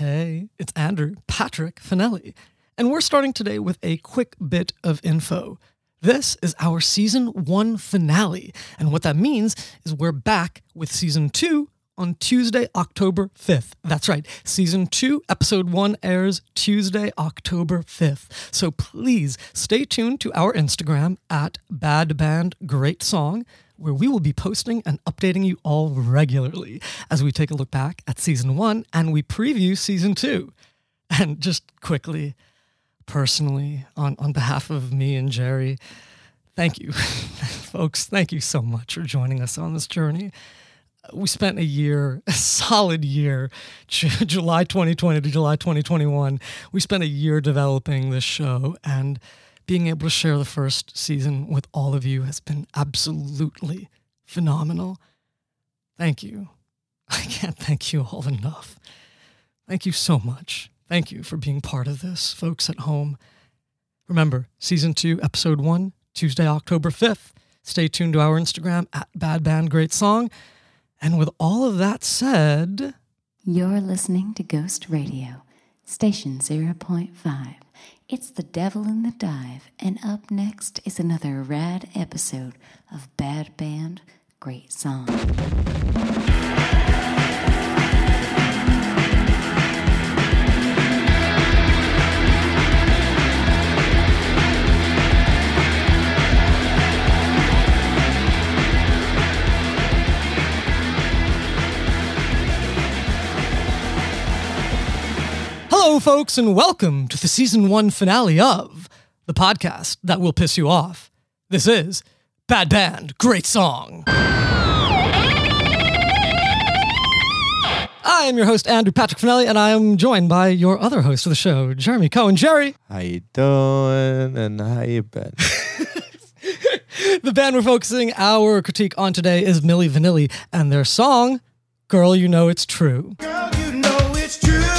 Hey, it's Andrew Patrick Finelli, and we're starting today with a quick bit of info. This is our season one finale, and what that means is we're back with season two on Tuesday, October 5th. That's right, season two, episode one airs Tuesday, October 5th. So please stay tuned to our Instagram at Bad Band Great Song where we will be posting and updating you all regularly as we take a look back at season one and we preview season two. And just quickly, personally, on, on behalf of me and Jerry, thank you, folks. Thank you so much for joining us on this journey. We spent a year, a solid year, July 2020 to July 2021. We spent a year developing this show and being able to share the first season with all of you has been absolutely phenomenal. Thank you. I can't thank you all enough. Thank you so much. Thank you for being part of this, folks at home. Remember, season two, episode one, Tuesday, October 5th. Stay tuned to our Instagram at Bad Band Great Song. And with all of that said, you're listening to Ghost Radio, Station 0.5. It's the devil in the dive, and up next is another rad episode of Bad Band, Great Song. Hello, folks, and welcome to the season one finale of the podcast that will piss you off. This is Bad Band, Great Song. I am your host, Andrew Patrick Finelli, and I am joined by your other host of the show, Jeremy Cohen. Jerry. How you doing? And how you been? the band we're focusing our critique on today is Milli Vanilli and their song, Girl, You Know It's True. Girl, you know it's true.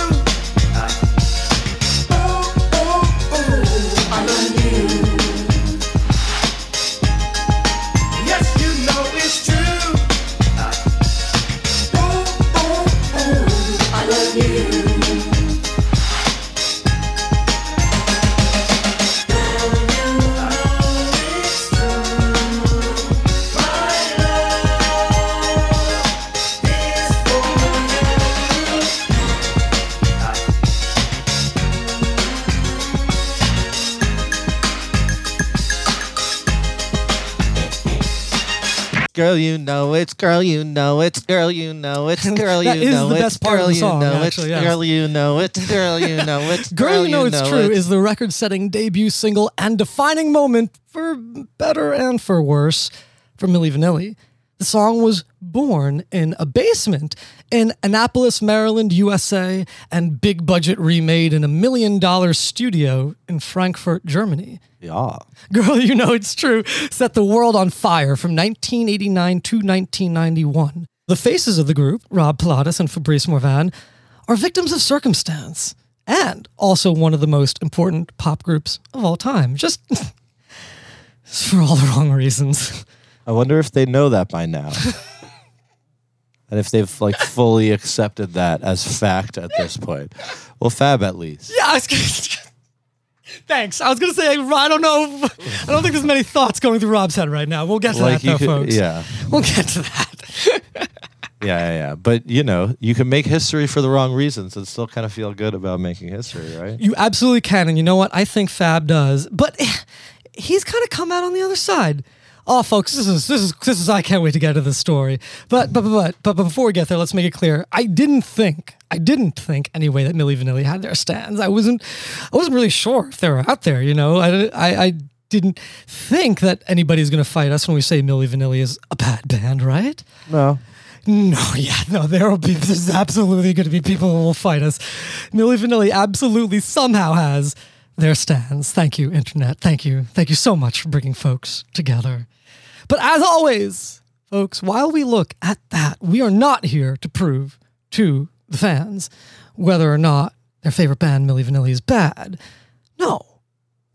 Girl, you know it's girl, you know it's girl, you know it's girl, you is know the it's best part of girl, the you song, know actually, it's girl, you know it's girl, you know it's Girl, You Know It's True is the record setting debut single and defining moment for better and for worse for Milli Vanilli. The song was born in a basement in Annapolis, Maryland, USA, and big budget remade in a million dollar studio in Frankfurt, Germany. yeah. Girl, You Know It's True set the world on fire from 1989 to 1991. The faces of the group, Rob Pilatus and Fabrice Morvan, are victims of circumstance and also one of the most important pop groups of all time. Just for all the wrong reasons. I wonder if they know that by now. and if they've like fully accepted that as fact at this point. Well, Fab at least. Yeah, I was gonna, Thanks. I was going to say, I don't know. I don't think there's many thoughts going through Rob's head right now. We'll get to Like that, though, could, folks. yeah. We'll get to that. Yeah, yeah, yeah. But you know, you can make history for the wrong reasons and still kind of feel good about making history, right? You absolutely can, and you know what? I think Fab does, but eh, he's kind of come out on the other side. Oh, folks, this is this is this is. I can't wait to get to this story. But but but but but before we get there, let's make it clear. I didn't think I didn't think anyway that Milli Vanilli had their stands. I wasn't I wasn't really sure if they were out there. You know, I I, I didn't think that anybody's going to fight us when we say Milli Vanilli is a bad band, right? No. No, yeah, no, there will be, there's absolutely going to be people who will fight us. Milli Vanilli absolutely somehow has their stands. Thank you, Internet. Thank you. Thank you so much for bringing folks together. But as always, folks, while we look at that, we are not here to prove to the fans whether or not their favorite band, Milli Vanilli, is bad. No.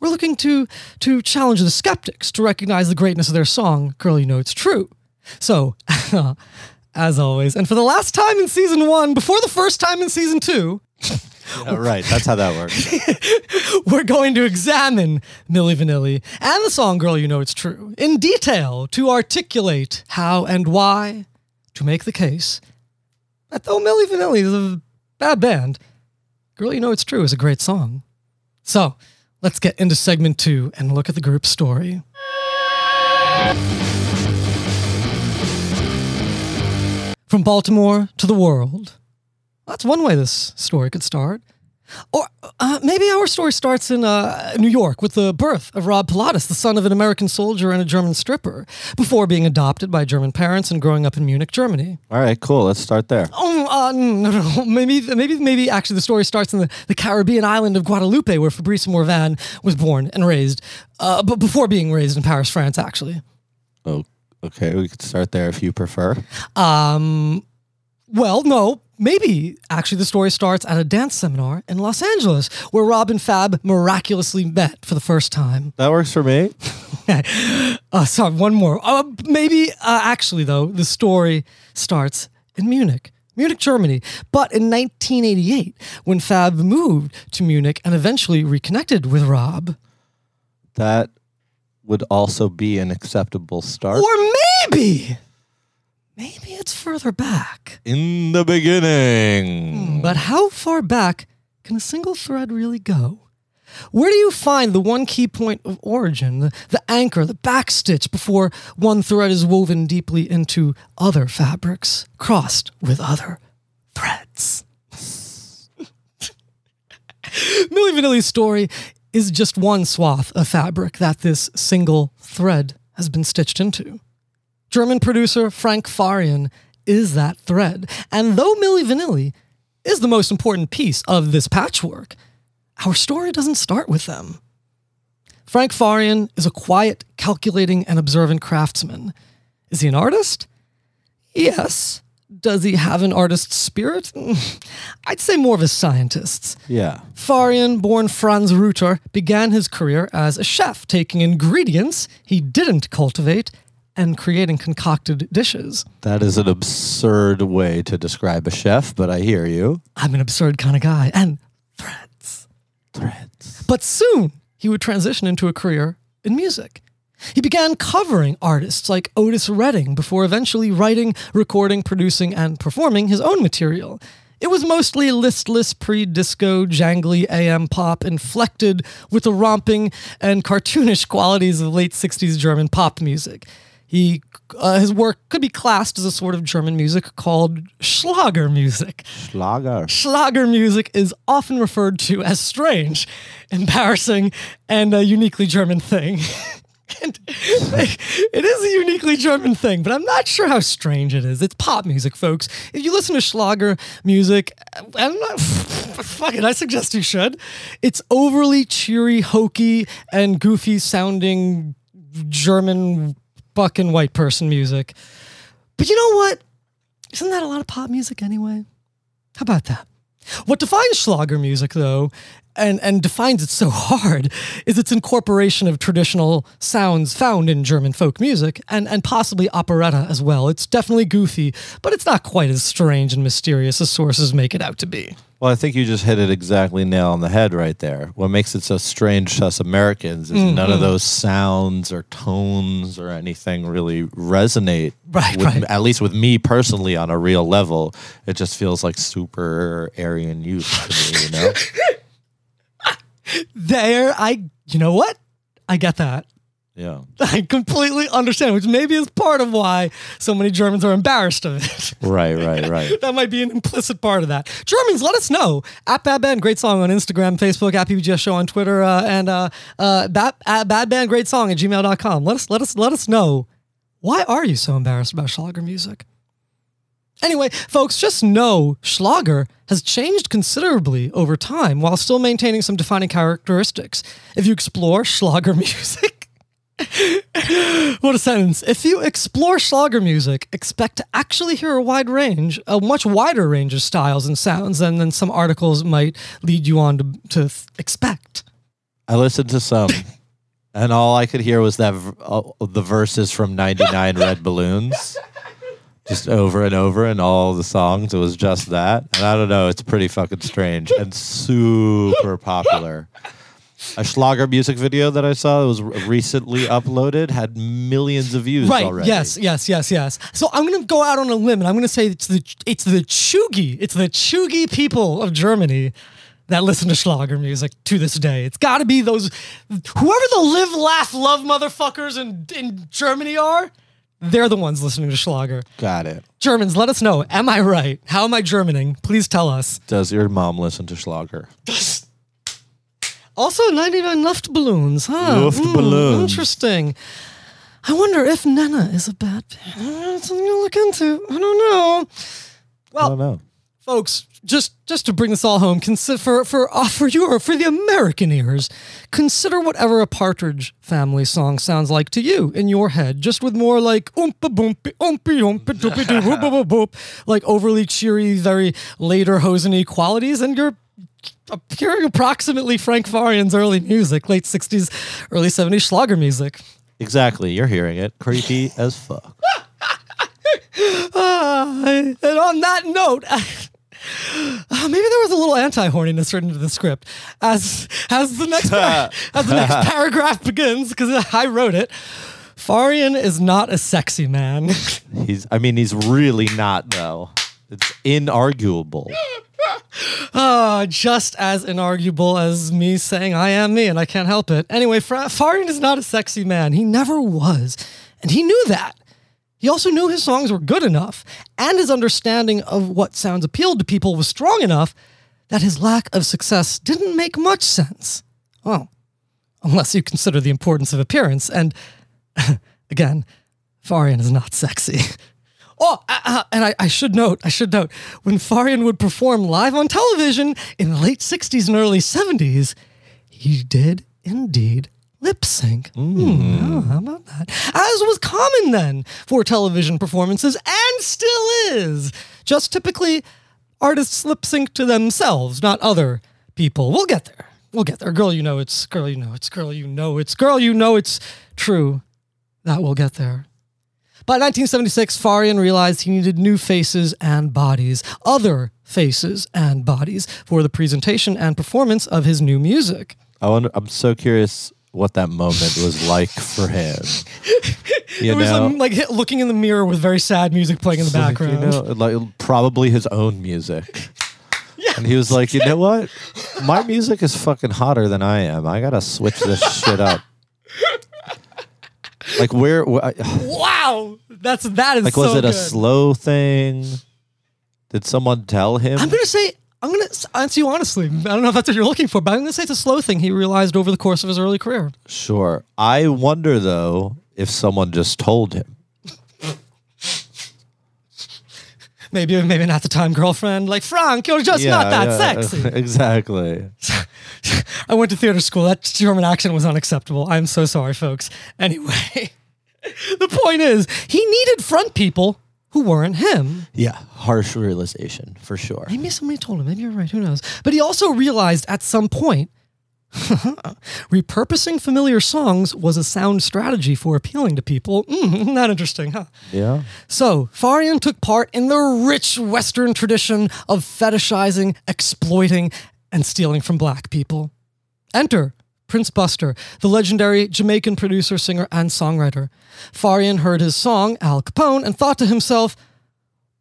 We're looking to to challenge the skeptics to recognize the greatness of their song, Girl You Know It's True. So, as always, and for the last time in season one, before the first time in season two, Yeah, right. That's how that works. We're going to examine Milli Vanilli and the song Girl You Know It's True in detail to articulate how and why to make the case that though Milli Vanilli is a bad band, Girl You Know It's True is a great song. So let's get into segment two and look at the group's story. From Baltimore to the world. That's one way this story could start. Or uh, maybe our story starts in uh, New York with the birth of Rob Pilatus, the son of an American soldier and a German stripper, before being adopted by German parents and growing up in Munich, Germany. All right, cool. Let's start there. Oh, uh, no, no. Maybe, maybe, maybe. Actually, the story starts in the, the Caribbean island of Guadeloupe, where Fabrice Morvan was born and raised, uh, but before being raised in Paris, France. Actually, Oh, okay. We could start there if you prefer. um, well, no. Maybe actually the story starts at a dance seminar in Los Angeles where Rob and Fab miraculously met for the first time. That works for me. Uh, sorry, one more. Uh, maybe, uh, actually, though, the story starts in Munich, Munich, Germany. But in 1988, when Fab moved to Munich and eventually reconnected with Rob, That would also be an acceptable start. or maybe, maybe it's further back. In the beginning. Hmm, but how far back can a single thread really go? Where do you find the one key point of origin, the, the anchor, the backstitch before one thread is woven deeply into other fabrics, crossed with other threads? Milli Vanilli's story is just one swath of fabric that this single thread has been stitched into. German producer Frank Farian is that thread. And though Milli Vanilli is the most important piece of this patchwork, our story doesn't start with them. Frank Farian is a quiet, calculating, and observant craftsman. Is he an artist? Yes. Does he have an artist's spirit? I'd say more of a scientist's. Yeah. Farian, born Franz Reuter, began his career as a chef, taking ingredients he didn't cultivate and creating concocted dishes. That is an absurd way to describe a chef, but I hear you. I'm an absurd kind of guy. And threads. Threads. But soon he would transition into a career in music. He began covering artists like Otis Redding before eventually writing, recording, producing, and performing his own material. It was mostly listless pre disco, jangly AM pop, inflected with the romping and cartoonish qualities of late 60s German pop music. He, uh, his work could be classed as a sort of German music called Schlager music. Schlager. Schlager music is often referred to as strange, embarrassing, and a uniquely German thing. and it is a uniquely German thing, but I'm not sure how strange it is. It's pop music, folks. If you listen to Schlager music, I'm not. Fuck it, I suggest you should. It's overly cheery, hokey, and goofy sounding German fucking white person music. But you know what? Isn't that a lot of pop music anyway? How about that? What defines Schlager music, though, and, and defines it so hard, is its incorporation of traditional sounds found in German folk music and, and possibly operetta as well. It's definitely goofy, but it's not quite as strange and mysterious as sources make it out to be. Well, I think you just hit it exactly nail on the head right there. What makes it so strange to us Americans is none of mm-hmm. those sounds or tones or anything really resonate. Right, with, right. At least with me personally on a real level. It just feels like super Aryan youth to me, you know? There, I, you know what? I get that. yeah. I completely understand, which maybe is part of why so many Germans are embarrassed of it. Right, right, right. that might be an implicit part of that. Germans, let us know. At Bad Band, great song on Instagram, Facebook, at BBGS Show on Twitter, uh, and uh, uh, bad, at Bad Band, great song at gmail.com. Let us, let us, let us know. Why are you so embarrassed about Schlager music? Anyway, folks, just know Schlager has changed considerably over time while still maintaining some defining characteristics. If you explore Schlager music, what a sentence. If you explore Schlager music, expect to actually hear a wide range, a much wider range of styles and sounds than, than some articles might lead you on to, to th- expect. I listened to some, and all I could hear was that uh, the verses from '99 Red Balloons. Just over and over in all the songs. It was just that. And I don't know, it's pretty fucking strange and super popular. A Schlager music video that I saw that was recently uploaded had millions of views Right. already. Yes. Yes. Yes. Yes. So I'm going to go out on a limb and I'm going to say it's the it's the Chugi, it's the Chugi people of Germany that listen to Schlager music to this day. It's got to be those whoever the live, laugh, love motherfuckers in in Germany are. They're the ones listening to Schlager. Got it. Germans, let us know. Am I right? How am I Germaning? Please tell us. Does your mom listen to Schlager? Also, 99 Luftballons, huh? Hmm, Luftballons. interesting. I wonder if Nena is a bad. Uh, Something to look into. I don't know. I don't know. Folks, just just to bring this all home, consider for for uh, for your for the American ears, consider whatever a Partridge Family song sounds like to you in your head, just with more like oompa boompy oompy oompy doopy doo boop boop boop, like overly cheery, very later hoseny qualities, and you're hearing approximately Frank Farian's early music, late '60s, early '70s Schlager music. Exactly. You're hearing it. Creepy as fuck. Ah, and on that note, uh, maybe there was a little anti-horniness written into the script as as the next par- as the next paragraph begins because I wrote it. Farian is not a sexy man. He's I mean he's really not though. It's inarguable. Ah, just as inarguable as me saying I am me and I can't help it. Anyway, Fra- Farian is not a sexy man. He never was. And he knew that. He also knew his songs were good enough, and his understanding of what sounds appealed to people was strong enough that his lack of success didn't make much sense. Well, unless you consider the importance of appearance. And again, Farian is not sexy. Oh, uh, uh, and I, I should note, I should note, when Farian would perform live on television in the late 60s and early 70s, he did indeed lip sync. Hmm, oh, how about that? As was common then for television performances and still is. Just typically, artists lip sync to themselves, not other people. We'll get there. We'll get there. Girl, you know it's, girl, you know it's, girl, you know it's, girl, you know it's true. That we'll get there. By 1976, Farian realized he needed new faces and bodies, other faces and bodies, for the presentation and performance of his new music. I wonder I'm so curious what that moment was like for him. You it was know? um, like looking in the mirror with very sad music playing in the Like, background. You know, like probably his own music. And he was like, you know what? My music is fucking hotter than I am. I gotta switch this shit up. Like where? wh- I- wow, that's that is Like was so it a slow thing? Did someone tell him? I'm gonna say. I'm gonna answer you honestly. I don't know if that's what you're looking for, but I'm gonna say it's a slow thing he realized over the course of his early career. Sure. I wonder though if someone just told him. Maybe, maybe not the time girlfriend. Like Frank, you're just not that yeah, sexy. exactly. I went to theater school. That German accent was unacceptable. I'm so sorry, folks. Anyway, the point is, he needed front people who weren't him. Yeah, harsh realization for sure. Maybe somebody told him. Maybe you're right. Who knows? But he also realized at some point repurposing familiar songs was a sound strategy for appealing to people. Mm, not interesting, huh? Yeah. So, Farian took part in the rich Western tradition of fetishizing, exploiting, and stealing from black people. Enter Prince Buster, the legendary Jamaican producer, singer, and songwriter. Farian heard his song, Al Capone, and thought to himself,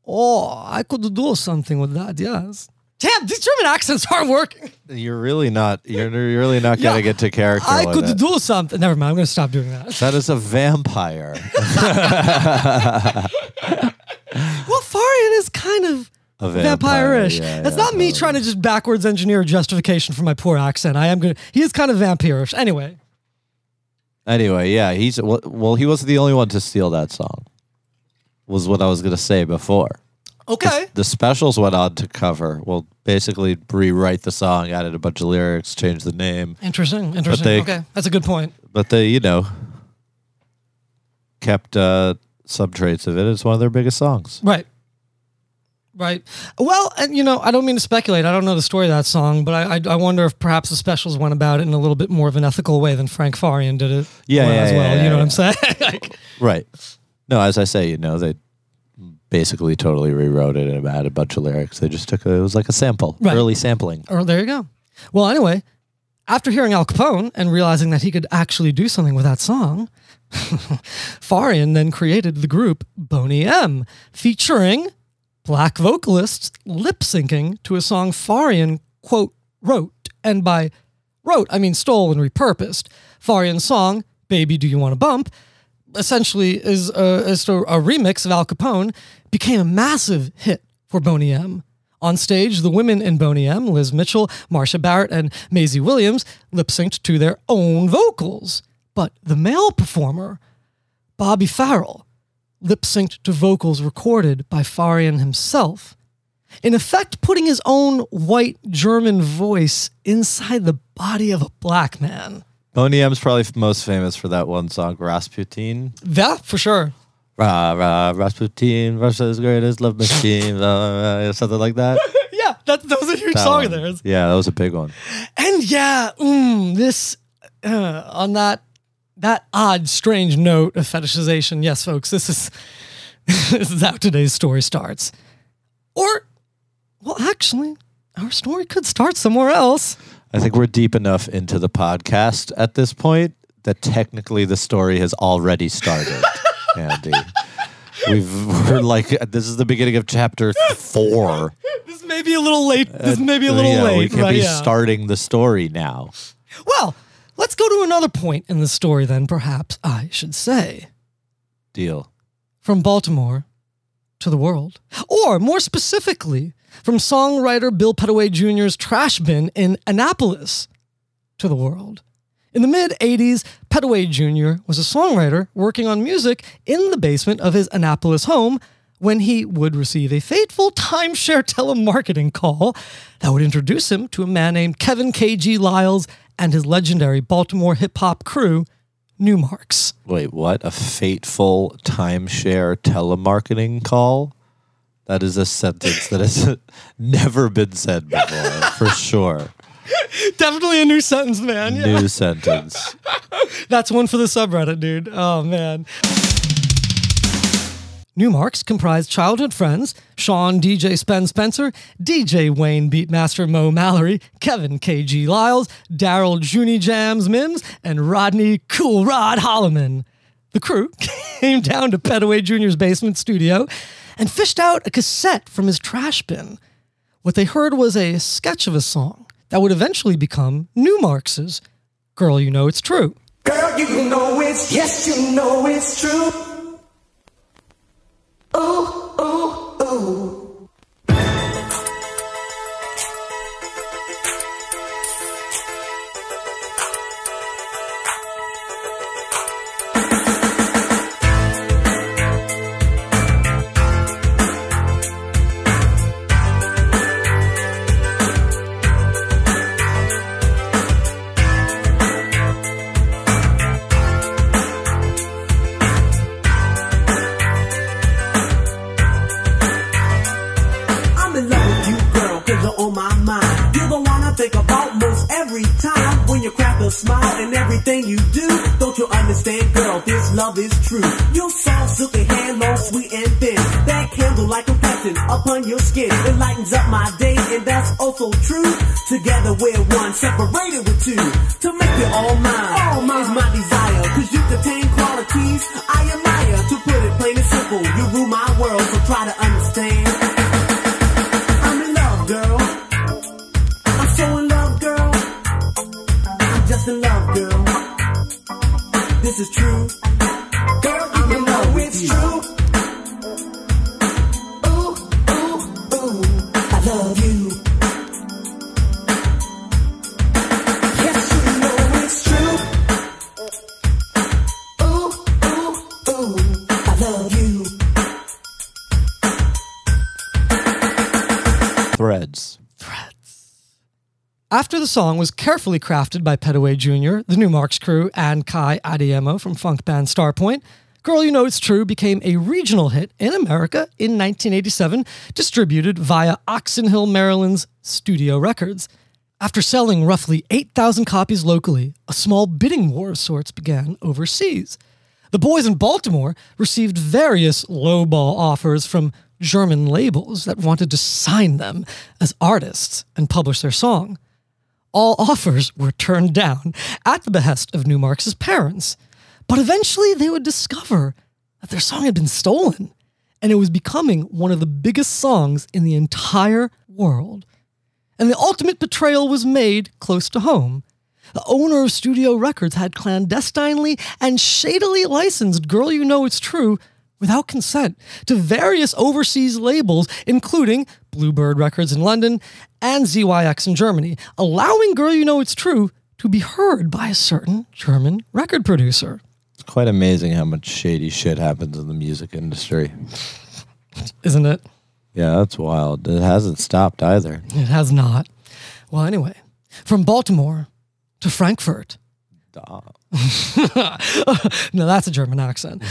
Oh, I could do something with that, yes. Damn, these German accents aren't working. You're really not. You're, you're really not Yeah, gonna get to character. I could it. do something. Never mind, I'm going to stop doing that. That is a vampire. Well, Farian is kind of A vampire, vampire-ish. yeah, That's yeah, not me trying to just backwards engineer a justification for my poor accent. I am going to, he is kind of vampirish. Anyway, Anyway, yeah, he's well, well. He wasn't the only one to steal that song. Was what I was gonna say before. okay. The specials went on to cover. Well, basically rewrite the song, added a bunch of lyrics, changed the name, Interesting. Interesting. they- okay. That's a good point. but they, you know, kept uh, some traits of it. It's one of their biggest songs. Right. Right. Well, and you know, I don't mean to speculate. I don't know the story of that song, but I, I, I wonder if perhaps the specials went about it in a little bit more of an ethical way than Frank Farian did it. Yeah, yeah, as yeah, well. yeah, you know yeah. what I'm saying? like, Right. No, as I say, you know, they basically totally rewrote it and added a bunch of lyrics. They just took a, it was like a sample, Right. early sampling. Or there you go. Well, anyway, after hearing Al Capone and realizing that he could actually do something with that song, Farian then created the group Boney M, featuring black vocalists lip syncing to a song Farian, quote, wrote. And by wrote, I mean stole and repurposed. Farian's song, Baby Do You Want to Bump, essentially is a, is a, remix of Al Capone, became a massive hit for Boney M. On stage, the women in Boney M, Liz Mitchell, Marcia Barrett, and Maizie Williams, lip synced to their own vocals. But the male performer, Bobby Farrell, lip synced to vocals recorded by Farian himself, in effect putting his own white German voice inside the body of a black man. Boney M's probably most famous for that one song, Rasputin. That for sure. Rah, rah, Rasputin, Russia's greatest love machine, rah, rah, something like that. Yeah, that, that was a huge That song one. of theirs. Yeah, that was a big one. And yeah, mm, this uh, on that that odd, strange note of fetishization. Yes, folks, this is this is how today's story starts. Or, well, actually, our story could start somewhere else. I think we're deep enough into the podcast at this point that technically the story has already started, Andy. We've, we're like, this is the beginning of chapter four. This may be a little late. This may be a little Uh, Yeah, late. We can right? be Yeah. starting the story now. Well, let's go to another point in the story, then. Perhaps I should say. Deal. from Baltimore to the world. Or more specifically, from songwriter Bill Pettaway Jr.'s trash bin in Annapolis to the world. In the mid 80s, Pettaway Jr. was a songwriter working on music in the basement of his Annapolis home when he would receive a fateful timeshare telemarketing call that would introduce him to a man named Kevin K.G. Liles and his legendary Baltimore hip hop crew, Numarx. Wait, what? A fateful timeshare telemarketing call? That is a sentence that has never been said before, for sure. Definitely a new sentence, man. Yeah. New sentence. That's one for the subreddit, dude. Oh, man. Numarx comprised childhood friends Sean DJ Spen Spencer, DJ Wayne Beatmaster Mo Mallory, Kevin KG Liles, Daryl Junie Jams Mims, and Rodney Cool Rod Holloman. The crew came down to Pettaway Jr.'s basement studio and fished out a cassette from his trash bin. What they heard was a sketch of a song that would eventually become Numarx's Girl, You Know It's True. Girl, you know it's, yes, you know it's true. Ooh, ooh, ooh. A smile and everything you do, don't you understand, girl, this love is true. Your soft, silky hair, long, sweet and thin. That candle like complexion upon your skin. It lightens up my day, and that's also true. Together we're one, separated with two. To make you all mine, all mine is my desire. Cause you contain qualities I admire. To put it plain and simple, you rule my world, so try to In love, girl. This is true. The song was carefully crafted by Pettaway Jr., the Numarx crew, and Kai Adeyemo from funk band Starpoint, Girl You Know It's True became a regional hit in America in 1987, distributed via Oxon Hill, Maryland's Studio Records. After selling roughly 8,000 copies locally, a small bidding war of sorts began overseas. The boys in Baltimore received various lowball offers from German labels that wanted to sign them as artists and publish their song. All offers were turned down at the behest of Numarx's parents, but eventually they would discover that their song had been stolen and it was becoming one of the biggest songs in the entire world. And the ultimate betrayal was made close to home. The owner of Studio Records had clandestinely and shadily licensed Girl You Know It's True without consent to various overseas labels, including Bluebird Records in London and ZYX in Germany, allowing Girl You Know It's True to be heard by a certain German record producer. It's quite amazing how much shady shit happens in the music industry. Isn't it? Yeah, that's wild. It hasn't stopped either. It has not. Well, anyway, from Baltimore to Frankfurt. No, that's a German accent.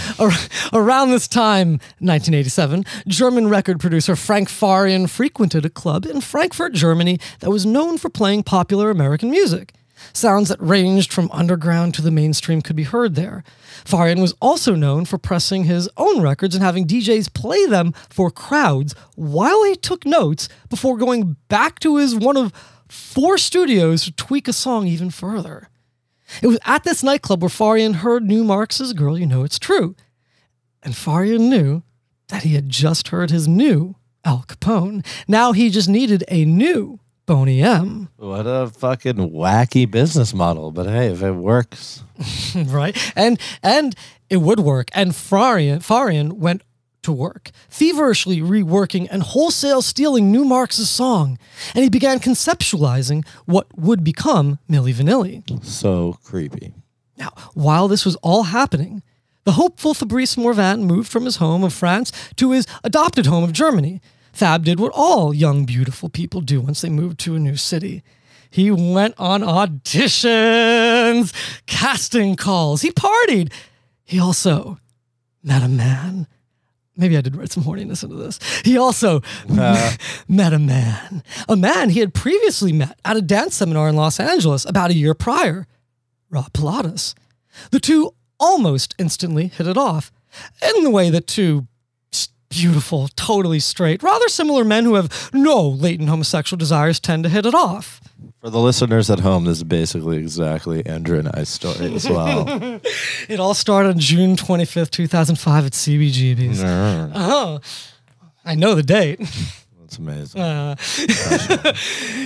Around this time, 1987, German record producer Frank Farian frequented a club in Frankfurt, Germany that was known for playing popular American music. Sounds that ranged from underground to the mainstream could be heard there. Farian was also known for pressing his own records and having DJs play them for crowds while he took notes before going back to his one of four studios to tweak a song even further. It was at this nightclub where Farian heard Numarx's Girl You Know It's True. And Farian knew that he had just heard his new Al Capone. Now he just needed a new Boney M. What a fucking wacky business model. But hey, if it works, right? And and it would work. And Farian, Farian went to work, feverishly reworking and wholesale stealing Numarx's song. And he began conceptualizing what would become Milli Vanilli. so creepy. Now, while this was all happening, the hopeful Fabrice Morvan moved from his home of France to his adopted home of Germany. Fab did what all young, beautiful people do once they move to a new city. He went on auditions, casting calls, he partied. He also met a man. Maybe I did write some horniness into this. He also uh. met a man, a man he had previously met at a dance seminar in Los Angeles about a year prior. Rob Pilatus. The two almost instantly hit it off, in the way that two beautiful, totally straight, rather similar men who have no latent homosexual desires tend to hit it off. For the listeners at home, this is basically exactly Andrew and I's story as well. It all started on June 25th, 2005 at CBGB's. Oh, uh-huh. I know the date. That's amazing. Uh,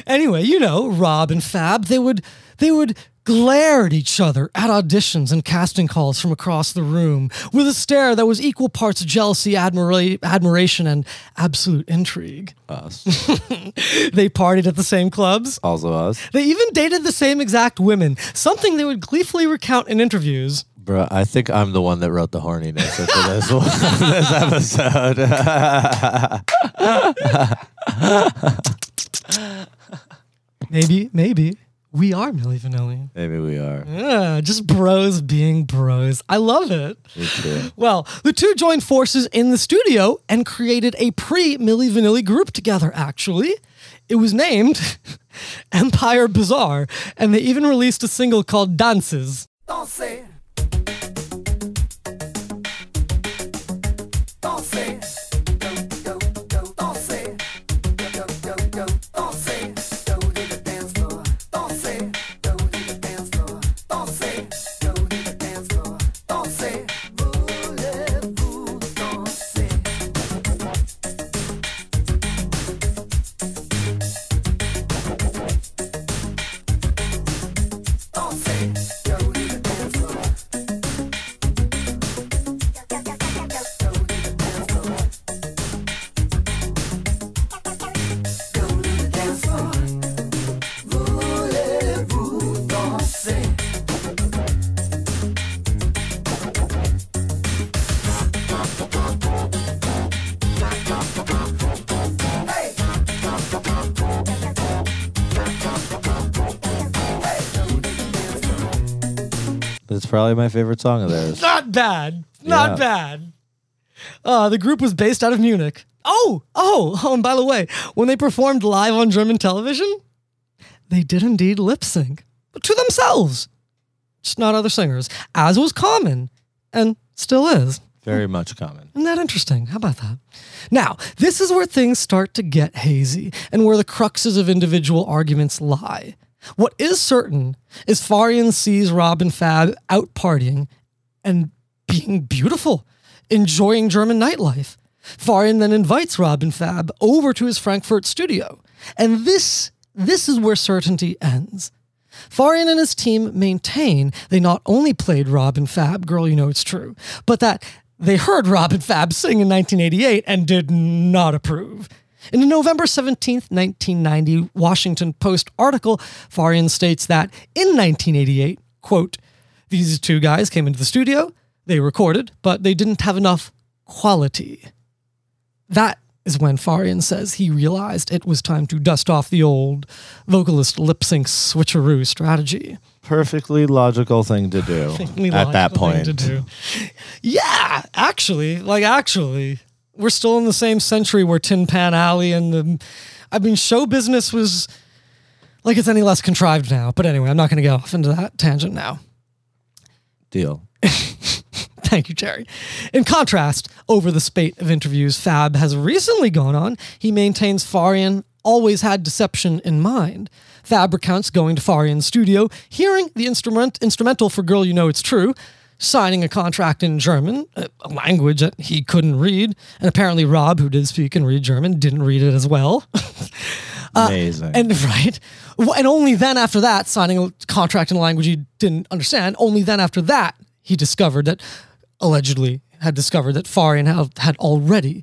anyway, you know, Rob and Fab, they would they would glare at each other at auditions and casting calls from across the room with a stare that was equal parts jealousy, admira- admiration, and absolute intrigue. us. They partied at the same clubs. Also us. They even dated the same exact women, something they would gleefully recount in interviews. Bro, I think I'm the one that wrote the horniness for this one, this episode. Maybe, maybe we are Milli Vanilli. Maybe we are. Yeah, just bros being bros. I love it. Me too. Well, the two joined forces in the studio and created a pre Milli Vanilli group together, actually. It was named Empire Bizarre, and they even released a single called Dances. Dansez. Probably my favorite song of theirs. Not bad. Not Yeah. bad. Uh, the group was based out of Munich. Oh, oh, oh, and by the way, when they performed live on German television, they did indeed lip sync, but to themselves, just not other singers, as was common and Still is. Very much common. Isn't that interesting? How about that? Now, this is where things start to get hazy and where the cruxes of individual arguments lie. What is certain is Farian sees Rob and Fab out partying and being beautiful, enjoying German nightlife. Farian then invites Rob and Fab over to his Frankfurt studio. And this this is where certainty ends. Farian and his team maintain they not only played Rob and Fab, Girl You Know It's True, but that they heard Rob and Fab sing in 1988 and did not approve. In a November 17, 1990 Washington Post article, Farian states that in 1988, quote, these two guys came into the studio, they recorded, but they didn't have enough quality. That is when Farian says he realized it was time to dust off the old vocalist lip sync switcheroo strategy. Perfectly logical thing to do at that point. Yeah, actually, like actually, we're still in the same century where Tin Pan Alley and the, I mean, show business was like it's any less contrived now. But anyway, I'm not going to go off into that tangent now. Deal. Thank you, Jerry. In contrast, over the spate of interviews Fab has recently gone on, he maintains Farian always had deception in mind. Fab recounts going to Farian's studio, hearing the instrument instrumental for Girl You Know It's True, signing a contract in German, a language that he couldn't read, and apparently Rob, who did speak and read German, didn't read it as well. Uh, Amazing. And right. And only then after that, signing a contract in a language he didn't understand, only then after that, he discovered that, allegedly had discovered that Farian had, had already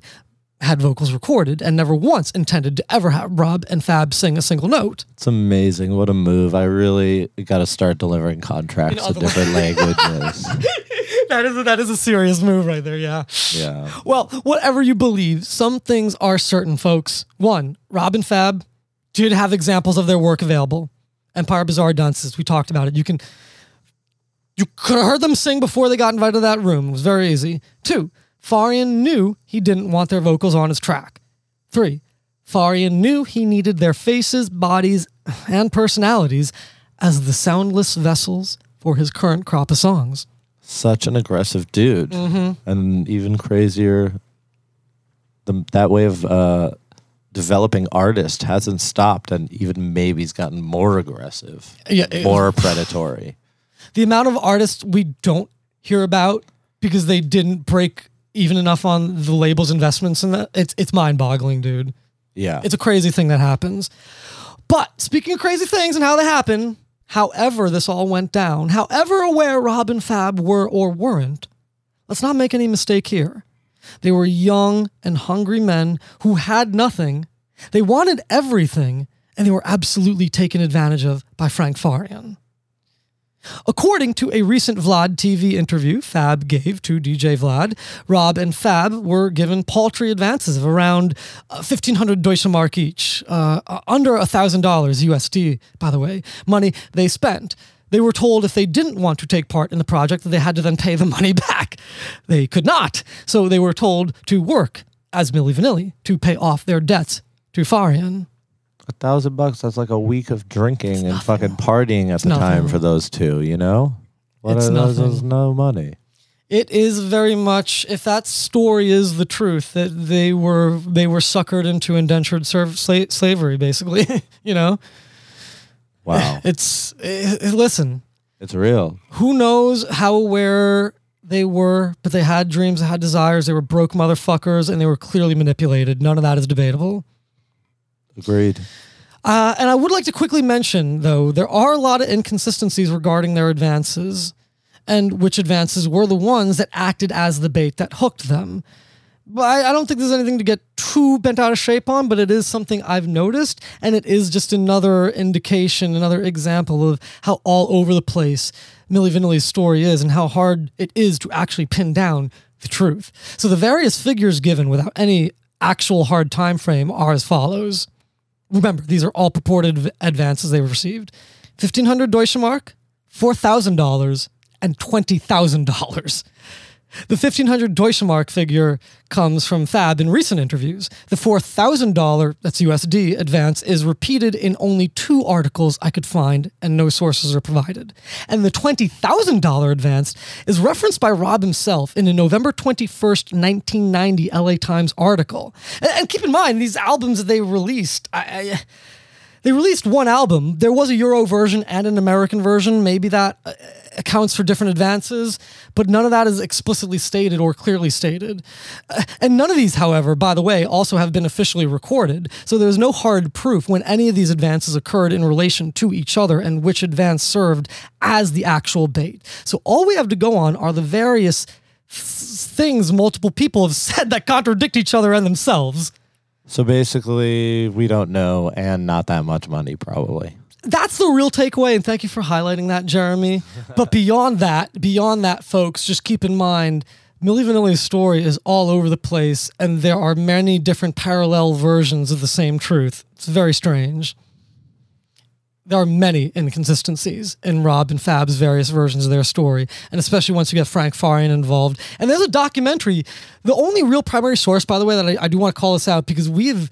had vocals recorded and never once intended to ever have Rob and Fab sing a single note. it's amazing. What a move. I really got to start delivering contracts in other different languages. That is a, that is a serious move right there, yeah. Yeah. Well, whatever you believe, some things are certain, folks. One, Rob and Fab did have examples of their work available. Empire Bizarre Dunces, we talked about it. You can you could have heard them sing before they got invited to that room. It was very easy. Two, Farian knew he didn't want their vocals on his track. Three, Farian knew he needed their faces, bodies, and personalities as the soundless vessels for his current crop of songs. Such an aggressive dude. Mm-hmm. And even crazier, the, that way of uh, developing artist hasn't stopped and even maybe he's gotten more aggressive, Yeah, it- more predatory. the amount of artists we don't hear about because they didn't break even enough on the label's investments in that it's it's mind-boggling dude. Yeah. it's a crazy thing that happens. But speaking of crazy things and how they happen however this all went down however aware rob and fab were or weren't let's not make any mistake here. They were young and hungry men who had nothing. They wanted everything and they were absolutely taken advantage of by frank farian According to a recent Vlad TV interview Fab gave to DJ Vlad, Rob and Fab were given paltry advances of around uh, 1,500 Deutsche Mark each, uh, uh, under $1,000 USD, by the way, money they spent. They were told if they didn't want to take part in the project, that they had to then pay the money back. They could not. So they were told to work as Milli Vanilli to pay off their debts to Farian. A thousand bucks, that's like a week of drinking and fucking partying at the nothing. time for those two, you know? What It's are those? nothing. There's no money. It is very much if that story is the truth that they were they were suckered into indentured serv- sla- slavery basically you know Wow. it's eh, eh, listen it's real. who knows how aware they were but they had dreams they had desires they were broke motherfuckers and they were clearly manipulated none of that is debatable Agreed. Uh, and I would like to quickly mention, though, there are a lot of inconsistencies regarding their advances, and which advances were the ones that acted as the bait that hooked them. But I, I don't think there's anything to get too bent out of shape on, but it is something I've noticed, and it is just another indication, another example of how all over the place Milli Vanilli's story is and how hard it is to actually pin down the truth. So the various figures given without any actual hard time frame are as follows. Remember, these are all purported advances they received. 1500 Deutsche Mark, $4,000, and $20,000. The 1500 Deutschmark figure comes from Fab in recent interviews. The $4,000, that's USD, advance is repeated in only two articles I could find, and no sources are provided. And the $20,000 advance is referenced by Rob himself in a November 21st, 1990 LA Times article. And, and keep in mind, these albums that they released, I, I they released one album. There was a Euro version and an American version. Maybe that uh, accounts for different advances, but none of that is explicitly stated or clearly stated. Uh, and none of these, however, by the way, also have been officially recorded. So there's no hard proof when any of these advances occurred in relation to each other and which advance served as the actual bait. So all we have to go on are the various th- things multiple people have said that contradict each other and themselves. So basically, we don't know, and not that much money, probably. That's the real takeaway and thank you for highlighting that jeremy. But beyond that beyond that folks just keep in mind Milli Vanilli's story is all over the place and there are many different parallel versions of the same truth. It's very strange. There are many inconsistencies in Rob and Fab's various versions of their story, and especially once you get Frank Farian involved. And there's a documentary, the only real primary source, by the way, that I, I do want to call this out because we've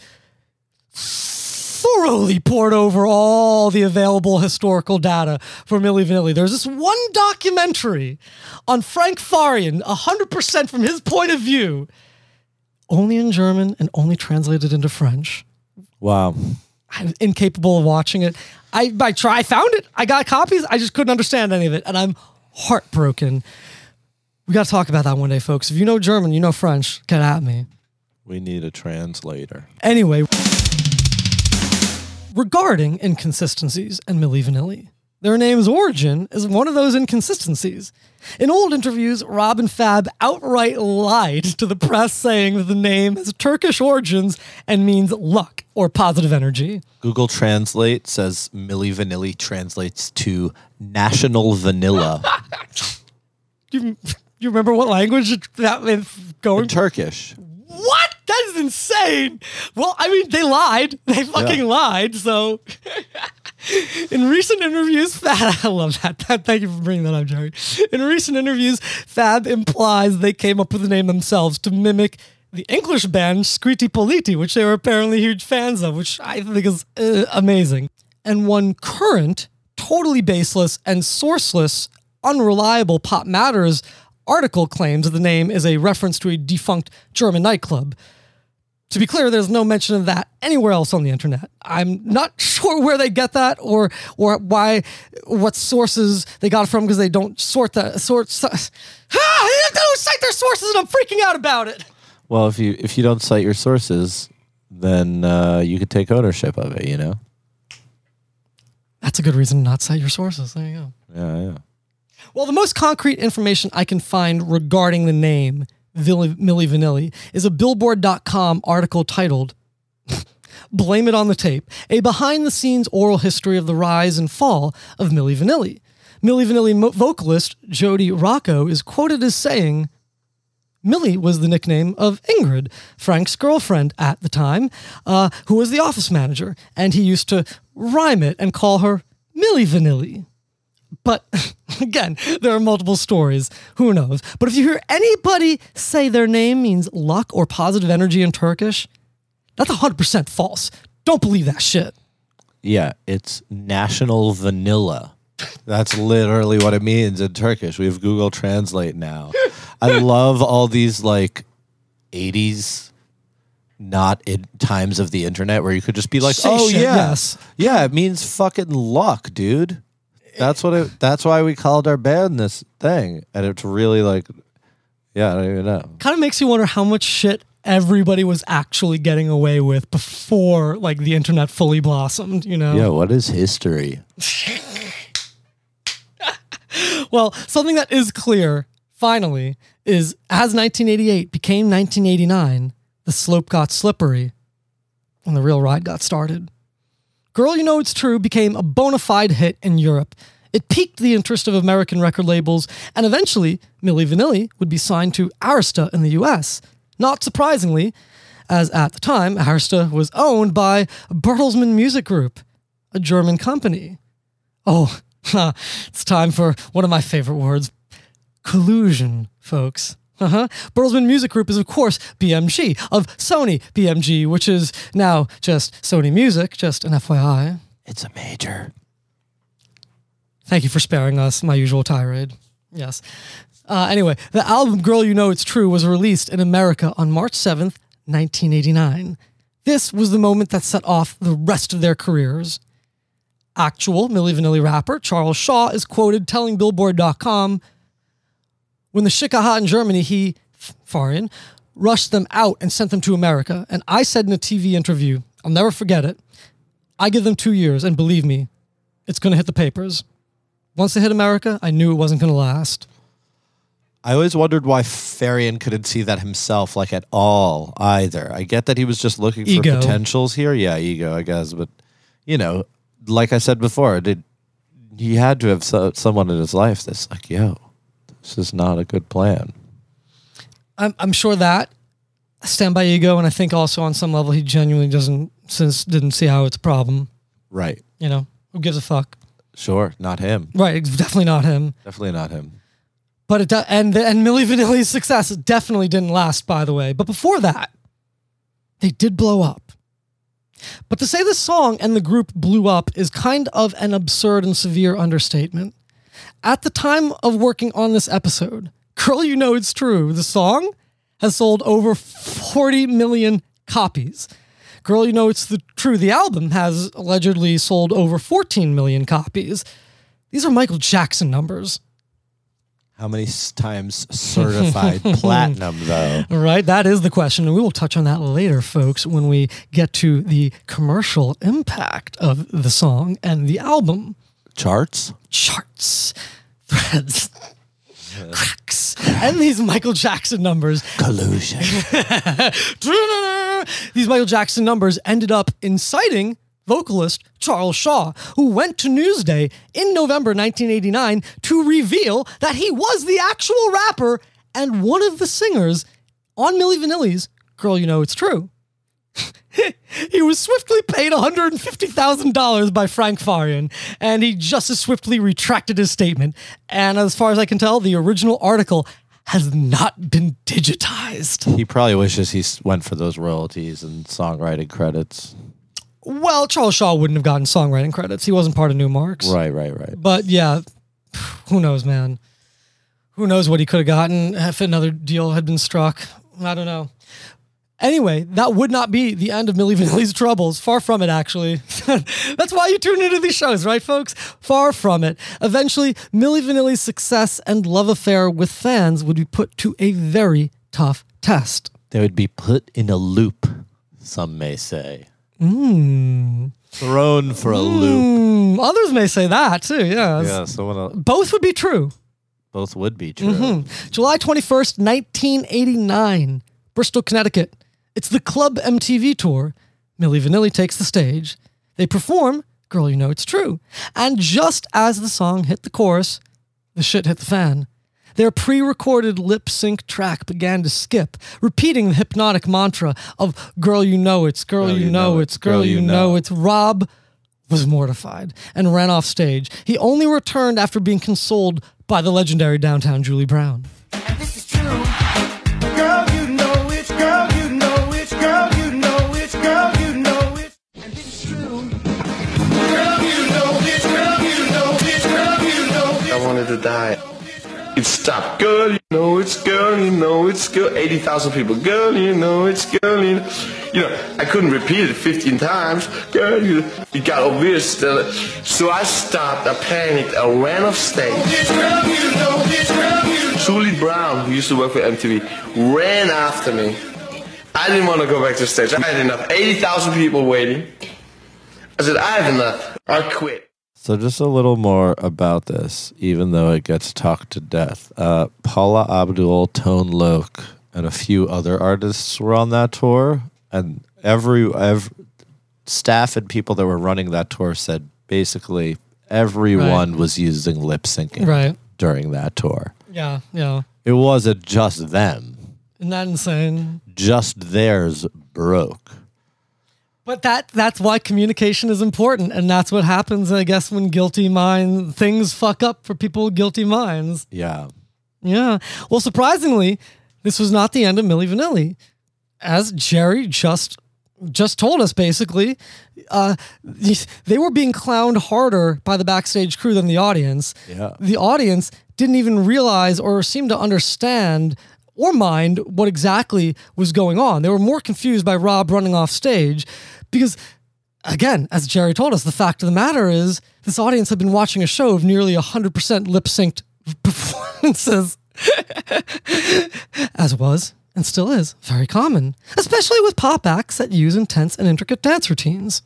thoroughly poured over all the available historical data for Milli Vanilli. There's this one documentary on Frank Farian, 100% from his point of view, only in German and only translated into French. Wow. I'm incapable of watching it. I, I try, I found it. I got copies. I just couldn't understand any of it. And I'm heartbroken. We got to talk about that one day, folks. If you know German, you know French, get at me. We need a translator. Anyway, regarding inconsistencies and Milli Vanilli, their name's origin is one of those inconsistencies. In old interviews, Rob and Fab outright lied to the press saying that the name has Turkish origins and means luck or positive energy. Google Translate says Milli Vanilli translates to national vanilla You, you remember what language that is going? in Turkish. What? That is insane. Well, I mean, they lied. They fucking Yeah. lied. So, in recent interviews, Fab, I love that. Thank you for bringing that up, Jerry. In recent interviews, Fab implies they came up with the name themselves to mimic the English band Scritti Politti, which they were apparently huge fans of, which I think is uh, amazing. And one current, totally baseless and sourceless, unreliable Pop Matters article claims that the name is a reference to a defunct German nightclub. To be clear, there's no mention of that anywhere else on the internet. I'm not sure where they get that or or why what sources they got it from because they don't sort that sort. So, ah, they don't cite their sources, and I'm freaking out about it. Well, if you if you don't cite your sources, then uh, you could take ownership of it. You know. That's a good reason to not cite your sources. There you go. Yeah, yeah. Well, the most concrete information I can find regarding the name Milli Vanilli is a Billboard.com article titled Blame It on the Tape, a behind the scenes oral history of the rise and fall of Milli Vanilli. Milli Vanilli mo- vocalist Jodie Rocco is quoted as saying, Millie was the nickname of Ingrid, Frank's girlfriend at the time, uh, who was the office manager, and he used to rhyme it and call her Millie Vanilli. But again, there are multiple stories. Who knows? But if you hear anybody say their name means luck or positive energy in Turkish, that's 100% false. Don't believe that shit. Yeah, it's national vanilla. That's literally what it means in Turkish. We have Google Translate now. I love all these like 80s not in times of the internet where you could just be like, Say "Oh shit, yeah. yes. Yeah, it means fucking luck, dude." That's what it that's why we called our band this thing. And it's really like yeah, I don't even know. Kind of makes you wonder how much shit everybody was actually getting away with before like the internet fully blossomed, you know? Yeah, what is history? Well, something that is clear, finally, is as 1988 became 1989, the slope got slippery and the real ride got started. Girl, You Know It's True became a bona fide hit in Europe. It piqued the interest of American record labels, and eventually, Milli Vanilli would be signed to Arista in the US. Not surprisingly, as at the time, Arista was owned by Bertelsmann Music Group, a German company. Oh, it's time for one of my favorite words collusion, folks. Uh-huh. Bertelsmann Music Group is, of course, BMG of Sony BMG, which is now just Sony Music, just an FYI. It's a major. Thank you for sparing us my usual tirade. Yes. Uh, anyway, the album Girl You Know It's True was released in America on March 7th, 1989. This was the moment that set off the rest of their careers. Actual Milli Vanilli rapper Charles Shaw is quoted telling Billboard.com when the hot in Germany, he, Farian, rushed them out and sent them to America. And I said in a TV interview, I'll never forget it, I give them two years, and believe me, it's going to hit the papers. Once they hit America, I knew it wasn't going to last. I always wondered why Farian couldn't see that himself, like at all either. I get that he was just looking for potentials here. Yeah, ego, I guess. But, you know, like I said before, did he had to have so, someone in his life that's like, yo, this is not a good plan. I'm, I'm sure that stand by ego, and I think also on some level he genuinely doesn't since didn't see how it's a problem. Right. You know, who gives a fuck? Sure. Not him. Right, it's definitely not him. Definitely not him. But it and and Milli Vanilli's success definitely didn't last, by the way. But before that, they did blow up. But to say the song and the group blew up is kind of an absurd and severe understatement. At the time of working on this episode, Girl You Know It's True, the song has sold over 40 million copies. Girl You Know It's the True, the album has allegedly sold over 14 million copies. These are Michael Jackson numbers. How many times certified platinum, though? Right, that is the question, and we will touch on that later, folks, when we get to the commercial impact of the song and the album Charts? charts, threads, cracks, and these Michael Jackson numbers. Collusion. These Michael Jackson numbers ended up inciting vocalist Charles Shaw, who went to Newsday in November 1989 to reveal that he was the actual rapper and one of the singers on Milli Vanilli's Girl You Know It's True. He was swiftly paid $150,000 by Frank Farian, and he just as swiftly retracted his statement. And as far as I can tell, the original article has not been digitized. he probably wishes he went for those royalties and songwriting credits. Well, Charles Shaw wouldn't have gotten songwriting credits. He wasn't part of Numarx. Right, right, right. But yeah, who knows, man? Who knows what he could have gotten if another deal had been struck? I don't know. Anyway, that would not be the end of Milli Vanilli's troubles. Far from it, actually. That's why you tune into these shows, right, folks? Far from it. Eventually, Milli Vanilli's success and love affair with fans would be put to a very tough test. They would be put in a loop, some may say. Thrown for a loop. Hmm, others may say that too, yeah. Yeah, someone else, Both would be true. both would be true. July 21st, 1989, Bristol, Connecticut. It's the Club MTV tour. Milli Vanilli takes the stage. They perform Girl You Know It's True. And just as the song hit the chorus, the shit hit the fan. Their pre recorded lip sync track began to skip, repeating the hypnotic mantra of Girl You Know It's, Girl, you, know, It's, Girl, You know It's. Rob was mortified and ran off stage. He only returned after being consoled by the legendary downtown Julie Brown. To die. It stopped. Girl, you know it's girl, you know it's girl. 80,000 people. Girl, you know it's girl, you know. You know, I couldn't repeat it 15 times. Girl, you, it got obvious. Still. So I stopped, I panicked, I ran off stage. It's girl, you know it. Girl, you know Julie Brown, who used to work for MTV, ran after me. I didn't want to go back to stage. I had enough. 80,000 people waiting. I said, I have enough. I quit. So just a little more about this, even though it gets talked to death. Uh, Paula Abdul, Tone Loc, and a few other artists were on that tour, and every every staff and people that were running that tour said basically everyone was using lip syncing Right. during that tour. Yeah, yeah. It wasn't just them; Isn't that insane? just theirs broke. But that that's why communication is important, and that's what happens, I guess, when guilty mind things fuck up for people with guilty minds. Yeah, Yeah. Well, surprisingly, this was not the end of Milli Vanilli. As Jerry just just told us basically, uh, they were being clowned harder by the backstage crew than the audience. Yeah. The audience didn't even realize or seem to understand or mind what exactly was going on. They were more confused by Rob running off stage because, again, as Jerry told us, the fact of the matter is this audience had been watching a show of nearly 100% lip synced performances, as was and still is very common, especially with pop acts that use intense and intricate dance routines.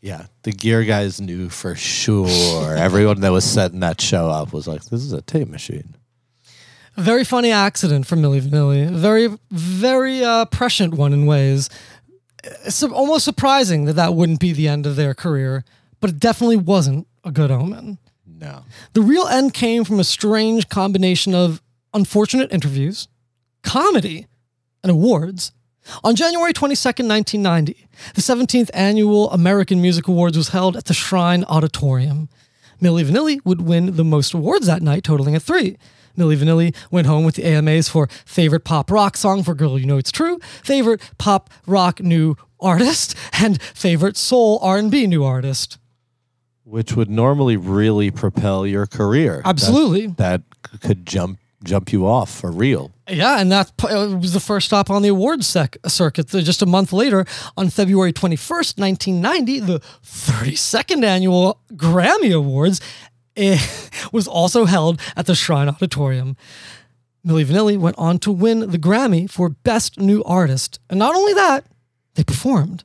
Yeah, the gear guys knew for sure. Everyone that was setting that show up was like, "This is a tape machine." Very funny accident for Milli Vanilli. Very, very uh, prescient one in ways. It's almost surprising that that wouldn't be the end of their career, but it definitely wasn't a good omen. No, The real end came from a strange combination of unfortunate interviews, comedy, and awards. On January 22nd, 1990, the 17th annual American Music Awards was held at the Shrine Auditorium. Milli Vanilli would win the most awards that night, totaling at three. Milli Vanilli went home with the AMAs for favorite pop rock song for Girl You Know It's True, favorite pop rock new artist, and favorite soul R&B new artist. which would normally really propel your career. Absolutely. that, could jump jump you off for real. Yeah, and that uh, was the first stop on the awards sec- circuit. Just a month later, on February 21st, 1990, the 32nd annual Grammy Awards Eh, was also held at the Shrine Auditorium. Milli Vanilli went on to win the Grammy for Best New Artist. And not only that, they performed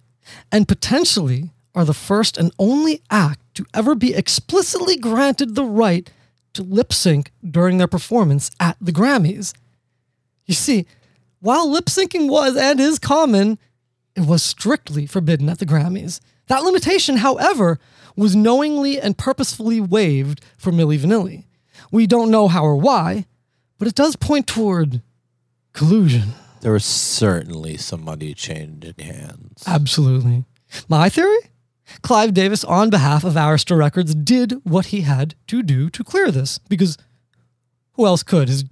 and potentially are the first and only act to ever be explicitly granted the right to lip sync during their performance at the Grammys. You see, while lip syncing was and is common, it was strictly forbidden at the Grammys. That limitation, however, was knowingly and purposefully waived for Milli Vanilli. We don't know how or why, but it does point toward collusion. There was certainly some money changing hands. Absolutely. My theory? Clive Davis, on behalf of Arista Records, did what he had to do to clear this because who else could? His,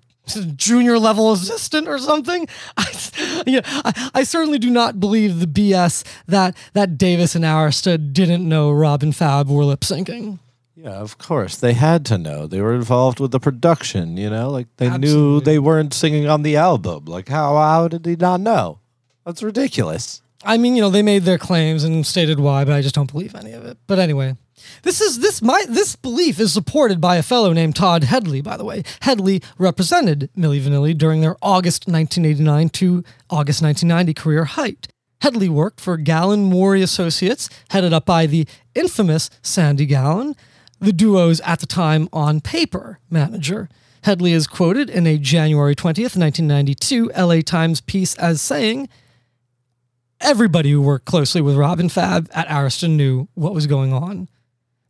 junior level assistant or something? I, yeah, I, I certainly do not believe the BS that, that Davis and Arista didn't know Rob and Fab were lip syncing. Yeah, of course. They had to know. They were involved with the production, you know? Like they knew they weren't singing on the album. Like how how did he not know? That's ridiculous. I mean, you know, they made their claims and stated why, but I just don't believe any of it. But anyway, this is this my this belief is supported by a fellow named Todd Headley, by the way. Headley represented Milli Vanilli during their August 1989 to August 1990 career height. Headley worked for Gallin Morey Associates, headed up by the infamous Sandy Gallin, the duo's at the time on paper manager. Headley is quoted in a January 20th, 1992 LA Times piece as saying, everybody who worked closely with Rob and Fab at Arista knew what was going on.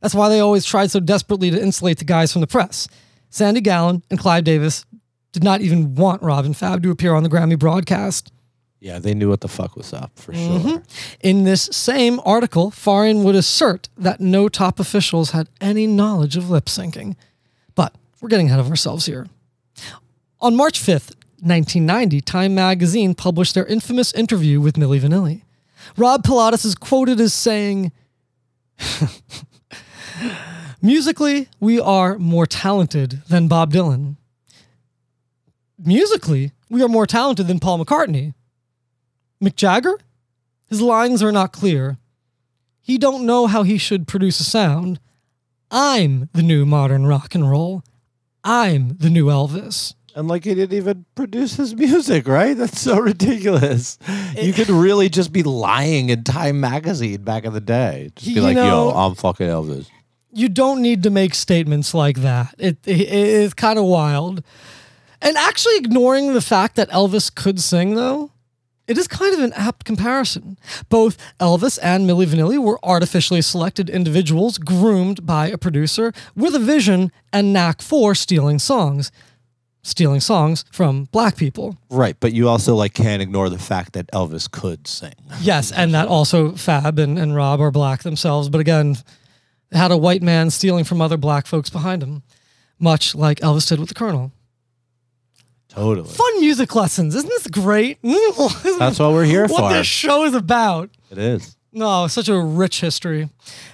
That's why they always tried so desperately to insulate the guys from the press. Sandy Gallin and Clive Davis did not even want Rob and Fab to appear on the Grammy broadcast. Yeah, they knew what the fuck was up for mm-hmm. sure. In this same article, Farian would assert that no top officials had any knowledge of lip syncing. But we're getting ahead of ourselves here. On March 5th, 1990, Time magazine published their infamous interview with Milli Vanilli. Rob Pilatus is quoted as saying, Musically, we are more talented than Bob Dylan. Musically, we are more talented than Paul McCartney. Mick Jagger? His lines are not clear. He don't know how he should produce a sound. I'm the new modern rock and roll. I'm the new Elvis. And like he didn't even produce his music, right? That's so ridiculous. you could really just be lying in Time magazine back in the day. Just be like, know- yo, I'm fucking Elvis. You don't need to make statements like that. It, it it's kind of wild. And actually ignoring the fact that Elvis could sing though, it is kind of an apt comparison. Both Elvis and Milli Vanilli were artificially selected individuals groomed by a producer with a vision and knack for stealing songs. Stealing songs from black people. Right, but you also like can't ignore the fact that Elvis could sing. Yes, and that also Fab and, and Rob are black themselves, but again, had a white man stealing from other black folks behind him, much like Elvis did with the Colonel. Totally. Fun music lessons. Isn't this great? That's what we're here what for. this show is about. It is. No, such a rich history.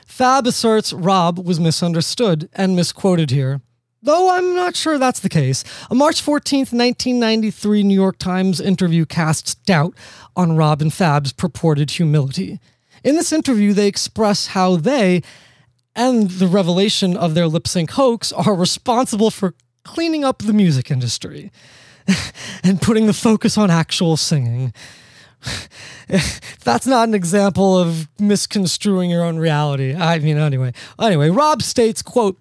Fab asserts Rob was misunderstood and misquoted here. Though I'm not sure that's the case. A March 14th, 1993 New York Times interview casts doubt on Rob and Fab's purported humility. In this interview, they express how they and the revelation of their lip sync hoax are responsible for cleaning up the music industry and putting the focus on actual singing. That's not an example of misconstruing your own reality. I mean, anyway. Anyway, Rob states, quote,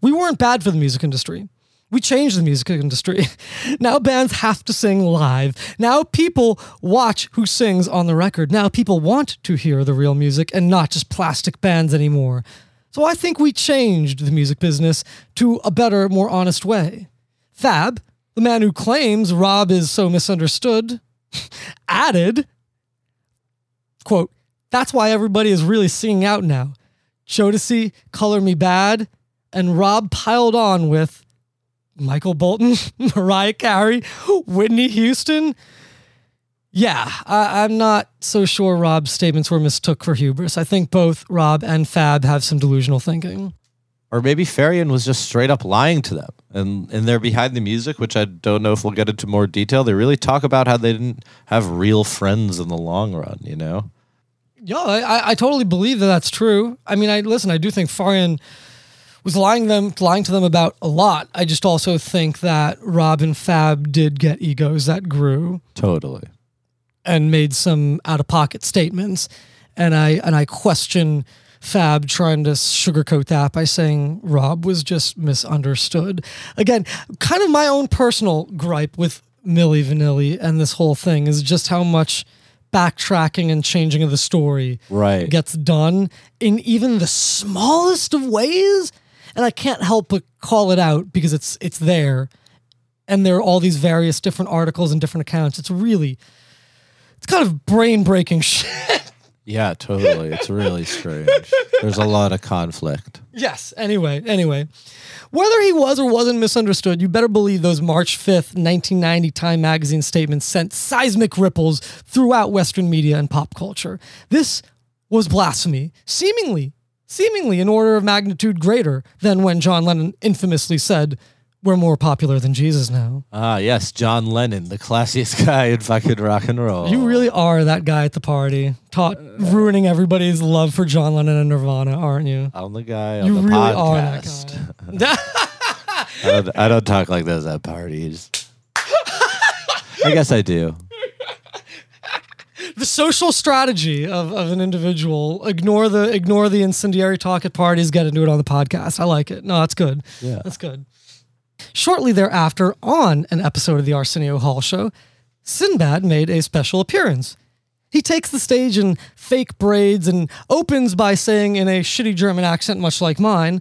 we weren't bad for the music industry. We changed the music industry. Now bands have to sing live. Now people watch who sings on the record. Now people want to hear the real music and not just plastic bands anymore. So I think we changed the music business to a better, more honest way. Fab, the man who claims Rob is so misunderstood, added, quote, that's why everybody is really singing out now. Jodeci, Color Me Badd, and Rob piled on with Michael Bolton, Mariah Carey, Whitney Houston. Yeah, I, I'm not so sure Rob's statements were mistook for hubris. I think both Rob and Fab have some delusional thinking. Or maybe Farian was just straight up lying to them. And and they're behind the music, which I don't know if we'll get into more detail. They really talk about how they didn't have real friends in the long run, you know? Yeah, I, I- I totally believe that that's true. I mean, I listen. I do think Farian was lying them, lying to them about a lot. I just also think that Rob and Fab did get egos that grew Totally. and made some out of pocket statements, and I and I question Fab trying to sugarcoat that by saying Rob was just misunderstood. Again, kind of my own personal gripe with Milli Vanilli and this whole thing is just how much backtracking and changing of the story Right. gets done in even the smallest of ways and i can't help but call it out because it's it's there. And there are all these various different articles and different accounts. It's really it's kind of brain breaking shit. Yeah, totally. It's really strange. There's a lot of conflict. yes. Anyway anyway. Whether he was or wasn't misunderstood you better believe those march 5th 1990 time magazine statements sent seismic ripples throughout western media and pop culture. This was blasphemy. Seemingly seemingly an order of magnitude greater than when john lennon infamously said we're more popular than jesus now Ah, yes, John Lennon, the classiest guy in fucking rock and roll. you really are that guy at the party taught ruining everybody's love for john lennon and nirvana aren't you I'm the guy on you the really podcast. are that guy I, don't, I don't talk like this at parties. I guess I do. The social strategy of, of an individual. Ignore the ignore the incendiary talk at parties. Get into it on the podcast. I like it. No that's good. Yeah. that's good. Shortly thereafter on an episode of the arsenio hall show sinbad made a special appearance. He takes the stage in fake braids and opens by saying in a shitty german accent much like mine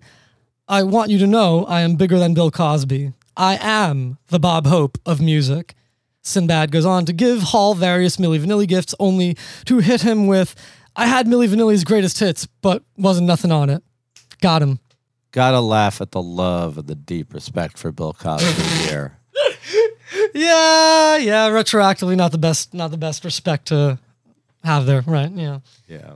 i want you to know i am bigger than bill cosby. I am the bob hope of music Sinbad goes on to give Hall various Milli Vanilli gifts, only to hit him with, I had Milli Vanilli's greatest hits, but wasn't nothing on it. Got him. Gotta laugh at the love and the deep respect for Bill Cosby here. Yeah, yeah, retroactively not the best not the best respect to have there, right? Yeah. Yeah.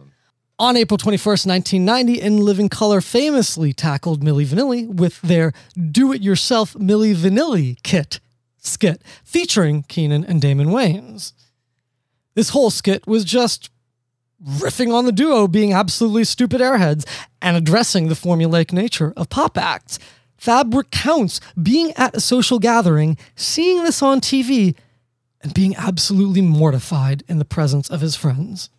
On April 21st, 1990, In Living Color famously tackled Milli Vanilli with their Do It Yourself Milli Vanilli kit skit featuring Keenen and Damon Wayans. This whole skit was just riffing on the duo being absolutely stupid airheads and addressing the formulaic nature of pop acts. Fab recounts being at a social gathering, seeing this on TV, and being absolutely mortified in the presence of his friends.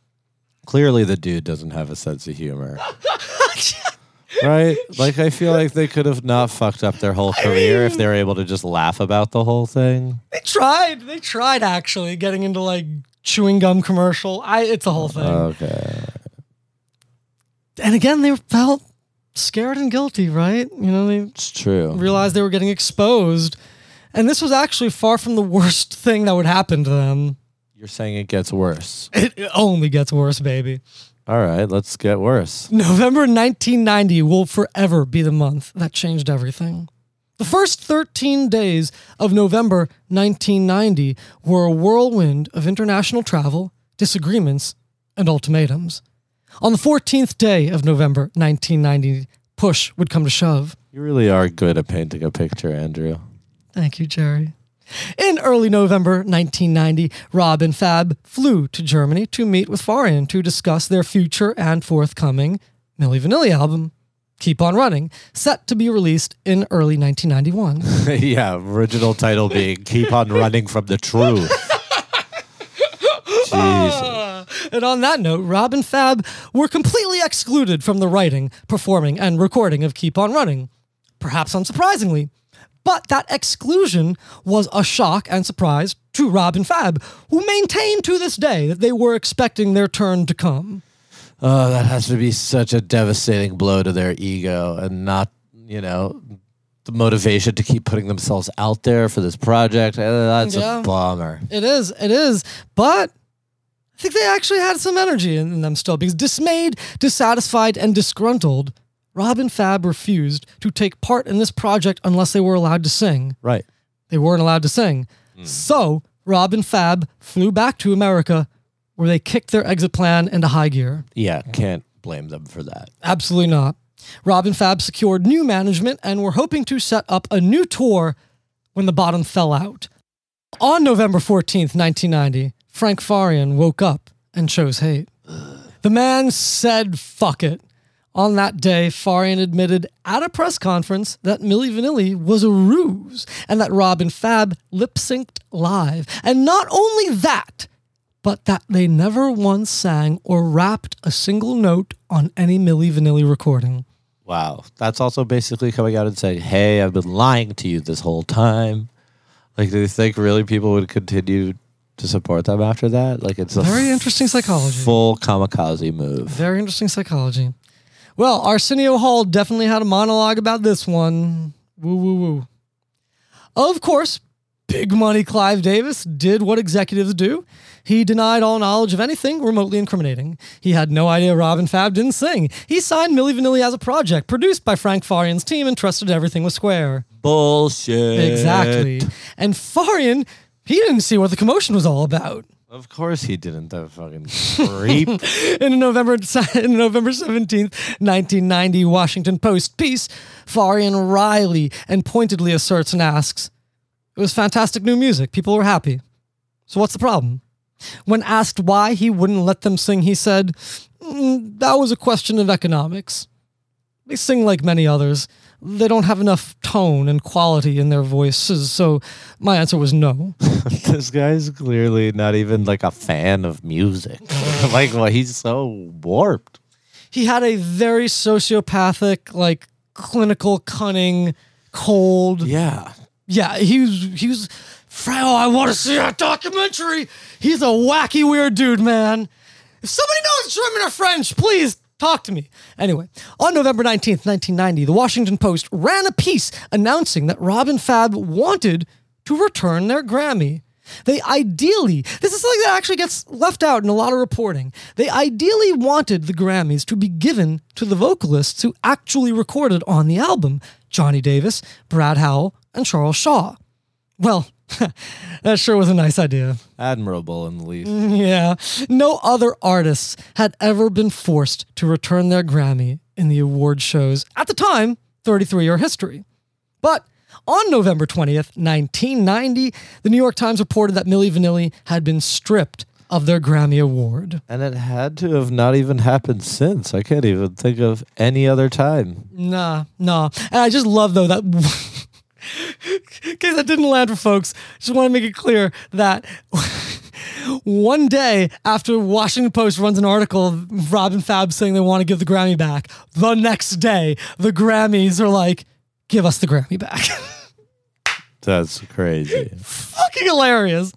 Clearly, the dude doesn't have a sense of humor. right? Like, I feel like they could have not fucked up their whole career if they were able to just laugh about the whole thing. They tried. They tried actually getting into like chewing gum commercial. I it's a whole thing. Okay. and again, they felt scared and guilty, right? You know, they It's true. realized they were getting exposed. And this was actually far from the worst thing that would happen to them. You're saying it gets worse. It, it only gets worse, baby. All right, let's get worse. November 1990 will forever be the month that changed everything. The first 13 days of November 1990 were a whirlwind of international travel, disagreements, and ultimatums. On the 14th day of November 1990, push would come to shove. You really are good at painting a picture, Andrew. Thank you, Jerry. In early November 1990, Rob and Fab flew to Germany to meet with Farian to discuss their future and forthcoming Milli Vanilli album, Keep On Running, set to be released in early 1991. yeah, original title being Keep on Running from the Truth. Jesus. and on that note, Rob and Fab were completely excluded from the writing, performing, and recording of Keep On Running. Perhaps unsurprisingly. But that exclusion was a shock and surprise to Rob and Fab, who maintain to this day that they were expecting their turn to come. Oh, that has to be such a devastating blow to their ego and not, you know, the motivation to keep putting themselves out there for this project. Eh, That's Yeah. a bummer. It is, it is. But I think they actually had some energy in them still because dismayed, dissatisfied, and disgruntled, Rob and Fab refused to take part in this project unless they were allowed to sing. Right. They weren't allowed to sing. Hmm. So Rob and Fab flew back to America where they kicked their exit plan into high gear. Yeah, can't blame them for that. Absolutely not. Rob and Fab secured new management and were hoping to set up a new tour when the bottom fell out. On November 14th, 1990, Frank Farian woke up and chose hate. The man said, fuck it. On that day, Farian admitted at a press conference that Milli Vanilli was a ruse and that Rob and Fab lip synced live. And not only that, but that they never once sang or rapped a single note on any Milli Vanilli recording. Wow. That's also basically coming out and saying, hey, I've been lying to you this whole time. Like, do you think really people would continue to support them after that? Like, it's a Very interesting psychology. full kamikaze move. Very interesting psychology. Well, Arsenio Hall definitely had a monologue about this one. Woo woo woo. Of course, big money Clive Davis did what executives do. He denied all knowledge of anything remotely incriminating. He had no idea Robin Fab didn't sing. He signed Milli Vanilli as a project produced by Frank Farian's team and trusted everything was square. Bullshit. Exactly. And Farian, he didn't see what the commotion was all about. Of course he didn't. That fucking creep. in November in November 17th, 1990 Washington Post piece, Farian wryly and pointedly asserts and asks, It was fantastic new music. People were happy. So what's the problem? When asked why he wouldn't let them sing, he said, "Mm, That was a question of economics. They sing like many others. They don't have enough tone and quality in their voices, so my answer was no. this guy's clearly not even like a fan of music. like, well, he's so warped. he had a very sociopathic, like clinical, cunning, cold. Yeah. Yeah, he was he was. Oh, I want to see that documentary. He's a wacky, weird dude, man. If somebody knows German or French, please talk to me. Anyway, on November 19th, 1990, the Washington Post ran a piece announcing that Rob and Fab wanted to return their Grammy. They ideally, this is something that actually gets left out in a lot of reporting. They ideally wanted the Grammys to be given to the vocalists who actually recorded on the album Johnny Davis, Brad Howell, and Charles Shaw. Well, that sure was a nice idea. Admirable in the least. Mm, yeah, no other artists had ever been forced to return their Grammy in the award shows at the time, 33 year history. But on November 20th, 1990, the New York Times reported that Milli Vanilli had been stripped of their Grammy Award. And it had to have not even happened since. I can't even think of any other time. Nah, nah. And I just love though that in case that didn't land for folks, just want to make it clear that one day after Washington Post runs an article of Rob and Fab saying they want to give the Grammy back, the next day the Grammys are like, give us the Grammy back. That's crazy. fucking hilarious.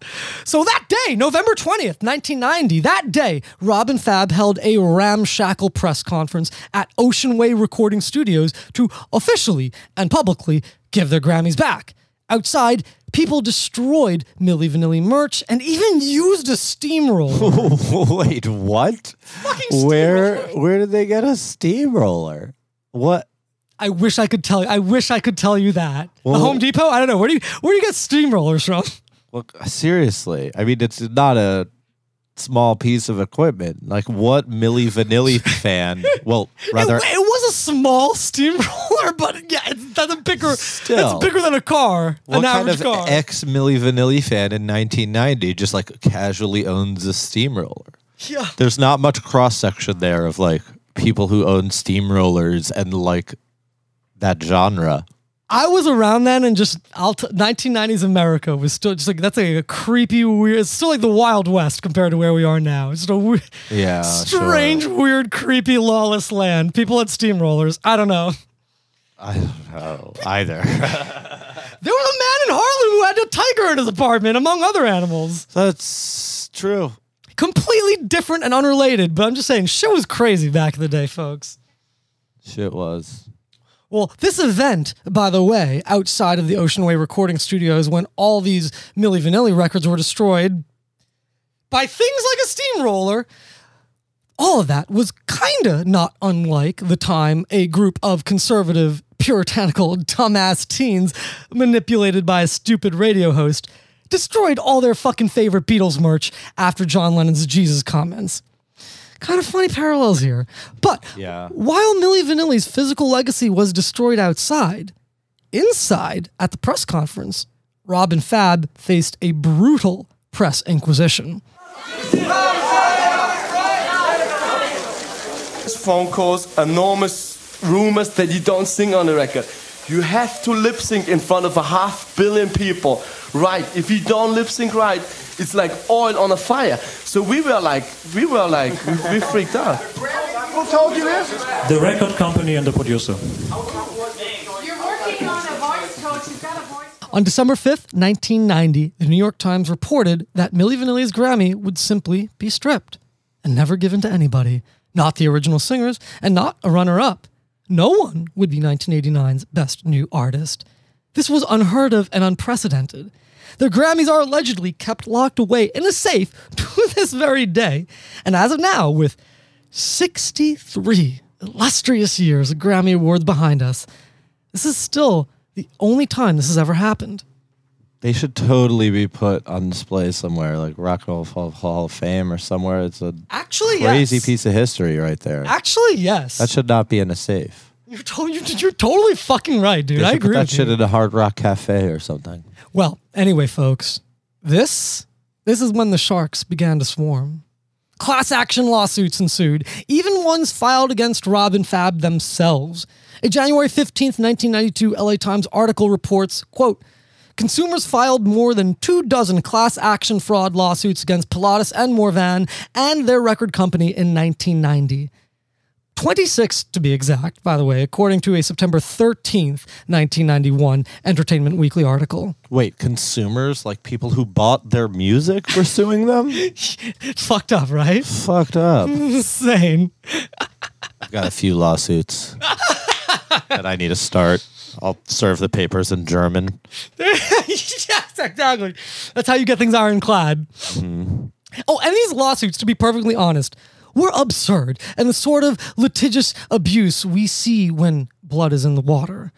So that day, November 20th, 1990, that day, Rob and Fab held a ramshackle press conference at Ocean Way Recording Studios to officially and publicly give their Grammys back. Outside, people destroyed Milli Vanilli merch and even used a steamroller. Wait, what? Fucking Where steamroller. where did they get a steamroller? What? I wish I could tell you. I wish I could tell you that. the Home Depot. I don't know. Where do you where do you get steamrollers from? Well, seriously, I mean, it's not a small piece of equipment. Like, what Milli Vanilli fan? Well, rather, it, it a small steamroller, but yeah, it's that's a bigger. Still. it's bigger than a car, what an kind average of car. ex Milli Vanilli fan in 1990 just like casually owns a steamroller? yeah. There's not much cross section there of like people who own steamrollers and like that genre. I was around then, and just I'll t- 1990s America was still just like that's like a creepy, weird. It's still like the Wild West compared to where we are now. It's just a weird, Yeah, strange, weird, creepy, lawless land. People had steamrollers. I don't know. I don't know either. There was a man in Harlem who had a tiger in his apartment, among other animals. That's true. Completely different and unrelated, but I'm just saying, shit was crazy back in the day, folks. Shit was. Well, this event, by the way, outside of the Ocean Way recording studios, when all these Milli Vanilli records were destroyed by things like a steamroller, all of that was kinda not unlike the time a group of conservative, puritanical, dumbass teens manipulated by a stupid radio host destroyed all their fucking favorite Beatles merch after John Lennon's Jesus comments. Kind of funny parallels here. But Yeah. while Milli Vanilli's physical legacy was destroyed outside, inside at the press conference, Rob and Fab faced a brutal press inquisition. phone calls, enormous rumors that you don't sing on the record. You have to lip sync in front of a half billion people. Right. If you don't lip sync right, it's like oil on a fire. So we were like, we were like, we, we freaked out. Who told you this? The record company and the producer. On a voice coach. You've got a voice On December 5th, 1990, the New York Times reported that Milli Vanilli's Grammy would simply be stripped and never given to anybody, not the original singers and not a runner up. No one would be 1989's best new artist. This was unheard of and unprecedented. The Grammys are allegedly kept locked away in a safe to this very day. And as of now, with 63 illustrious years of Grammy Awards behind us, this is still the only time this has ever happened. They should totally be put on display somewhere, like Rock and Roll Hall of Fame or somewhere. It's a Actually, crazy yes. piece of history right there. Actually, yes. That should not be in a safe. you're, to- you're, you're totally fucking right, dude. I agree put that shit in a Hard Rock Cafe or something. Well, anyway, folks, this this is when the sharks began to swarm. Class action lawsuits ensued, even ones filed against Rob and Fab themselves. A January 15th, 1992 LA Times article reports, quote, Consumers filed more than two dozen class action fraud lawsuits against Pilatus and Morvan and their record company in 1990. 26 to be exact, by the way, according to a September 13th, 1991 Entertainment Weekly article. Wait, consumers, like people who bought their music, were suing them? Fucked up, right? Fucked up. Insane. I've got a few lawsuits that I need to start. I'll serve the papers in German. yes, exactly. That's how you get things ironclad. Mm-hmm. Oh, and these lawsuits, to be perfectly honest, were absurd and the sort of litigious abuse we see when blood is in the water.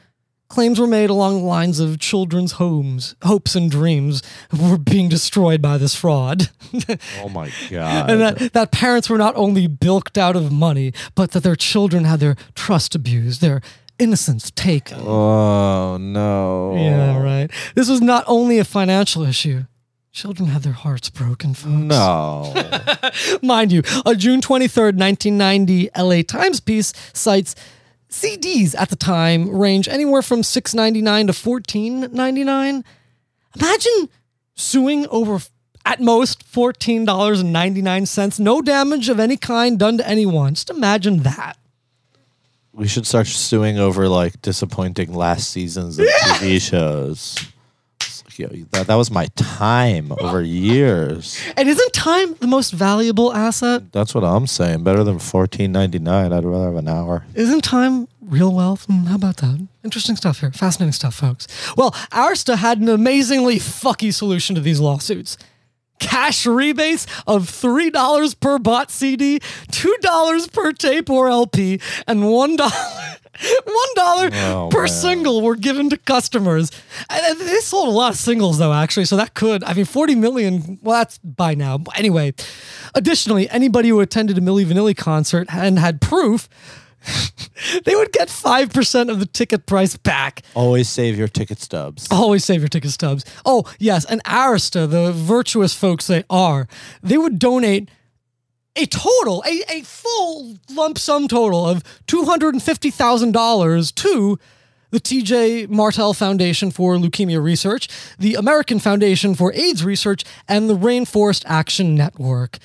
Claims were made along the lines of children's homes, hopes and dreams were being destroyed by this fraud. Oh my god. and that, that parents were not only bilked out of money, but that their children had their trust abused, their innocence taken. oh no. Yeah, right. This was not only a financial issue. Children had their hearts broken, folks. No. Mind you, a June 23rd, 1990 LA Times piece cites CDs at the time range anywhere from $6.99 to $14.99. Imagine suing over at most $14.99, no damage of any kind done to anyone. Just imagine that. We should start suing over like disappointing last seasons of TV shows. It's like, yo, that, that was my time over years. And isn't time the most valuable asset? That's what I'm saying. Better than fourteen ninety nine. I'd rather have an hour. Isn't time real wealth? Hmm, how about that? Interesting stuff here. Fascinating stuff, folks. Well, Arista had an amazingly fucky solution to these lawsuits. Cash rebates of $3 per bought CD, $2 per tape or LP, and $1 One dollar Oh, per man. single were given to customers. And they sold a lot of singles though, actually. So that could, I mean, 40 million, well, that's by now. But anyway, additionally, anybody who attended a Milli Vanilli concert and had proof, they would get 5% of the ticket price back. Always save your ticket stubs. Always save your ticket stubs. Oh, yes. And Arista, the virtuous folks they are, they would donate a total, a, a full lump sum total of $250,000 to the TJ Martell Foundation for Leukemia Research, the American Foundation for AIDS Research, and the Rainforest Action Network.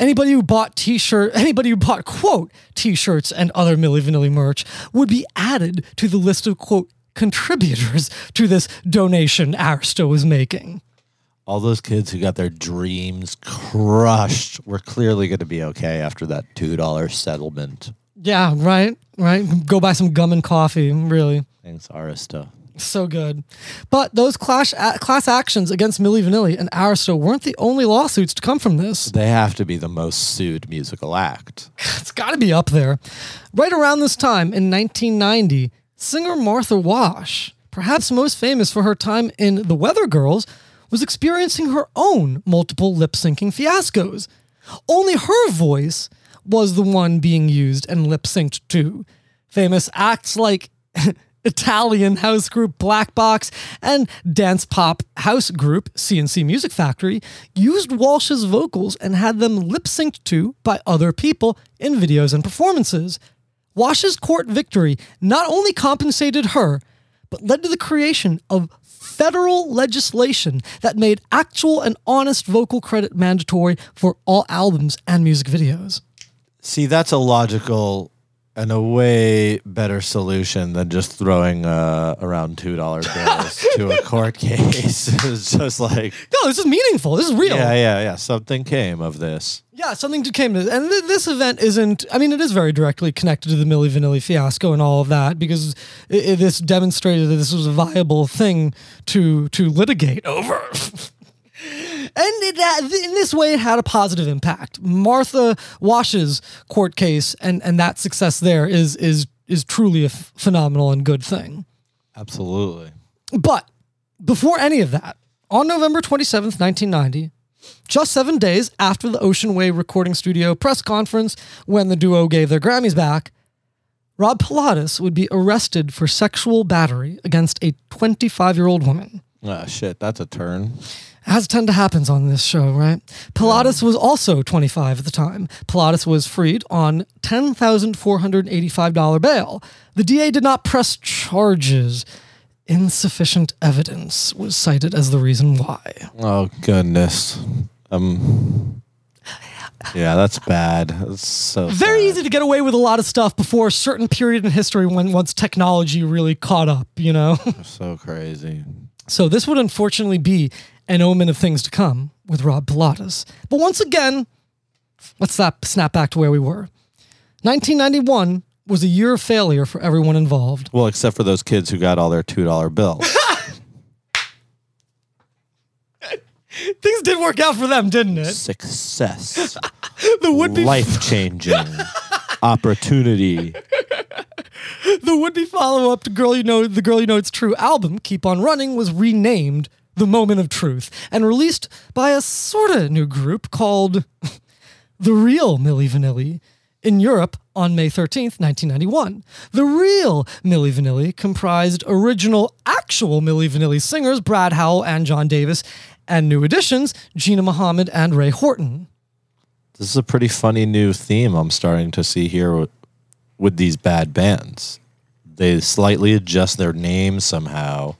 Anybody who bought t-shirt, anybody who bought quote t-shirts and other Milli Vanilli merch would be added to the list of quote contributors to this donation Arista was making. All those kids who got their dreams crushed were clearly going to be okay after that $2 settlement. Yeah, right, right. Go buy some gum and coffee. Really, Thanks, Arista. So good. But those clash a- class actions against Milli Vanilli and Arista weren't the only lawsuits to come from this. They have to be the most sued musical act. It's got to be up there. Right around this time in 1990, singer Martha Wash, perhaps most famous for her time in The Weather Girls, was experiencing her own multiple lip syncing fiascos. Only her voice was the one being used and lip synced to. Famous acts like Italian house group Black Box and dance pop house group CNC Music Factory used Wash's vocals and had them lip synced to by other people in videos and performances. Wash's court victory not only compensated her, but led to the creation of federal legislation that made actual and honest vocal credit mandatory for all albums and music videos. See, that's a logical and a way better solution than just throwing uh, around $2 bills to a court case. it's just like, No, this is meaningful. This is real. yeah, yeah, yeah. Something came of this. Yeah, something came to, and th- this event isn't. I mean, it is very directly connected to the Milli Vanilli fiasco and all of that because i i- this demonstrated that this was a viable thing to to litigate over. and it, in this way, it had a positive impact. Martha Wash's court case and and that success there is is is truly a f- phenomenal and good thing. Absolutely. But before any of that, on November 27th, 1990, just seven days after the Ocean Way recording studio press conference when the duo gave their Grammys back, Rob Pilatus would be arrested for sexual battery against a 25 year old woman. Ah, shit, that's a turn. As tend to happens on this show, right? Pilatus was also 25 at the time. Pilatus was freed on $10,485 bail. The DA did not press charges. Insufficient evidence was cited as the reason why. Oh, goodness. Um, yeah, that's bad. That's so Very easy to get away with a lot of stuff before a certain period in history when once technology really caught up, you know? So crazy. So this would unfortunately be an omen of things to come with Rob Pilatus. But once again, let's snap, snap back to where we were. 1991 was a year of failure for everyone involved. Well, except for those kids who got all their $2 bills. Things did work out for them, didn't it? Success. The would-be Life changing. Opportunity. the would-be follow-up to "Girl You Know," the "Girl You Know It's True" album, "Keep on Running," was renamed "The Moment of Truth" and released by a sorta new group called The Real Milli Vanilli in Europe on May 13th, 1991. The real Milli Vanilli comprised original, actual Milli Vanilli singers Brad Howell and John Davis, and new additions Gina Muhammad and Ray Horton. This is a pretty funny new theme I'm starting to see here with, with these bad bands. They slightly adjust their names somehow,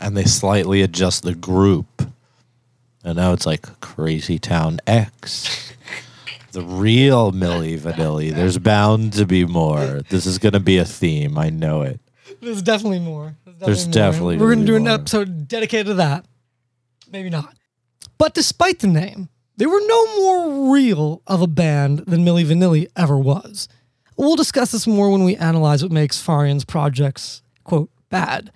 and they slightly adjust the group. And now it's like Crazy Town X. The real Milli Vanilli. There's bound to be more. This is going to be a theme. I know it. There's definitely more. There's more. definitely We're going to do an episode dedicated to that. Maybe not. But despite the name, they were no more real of a band than Milli Vanilli ever was. We'll discuss this more when we analyze what makes Farian's projects, quote, bad.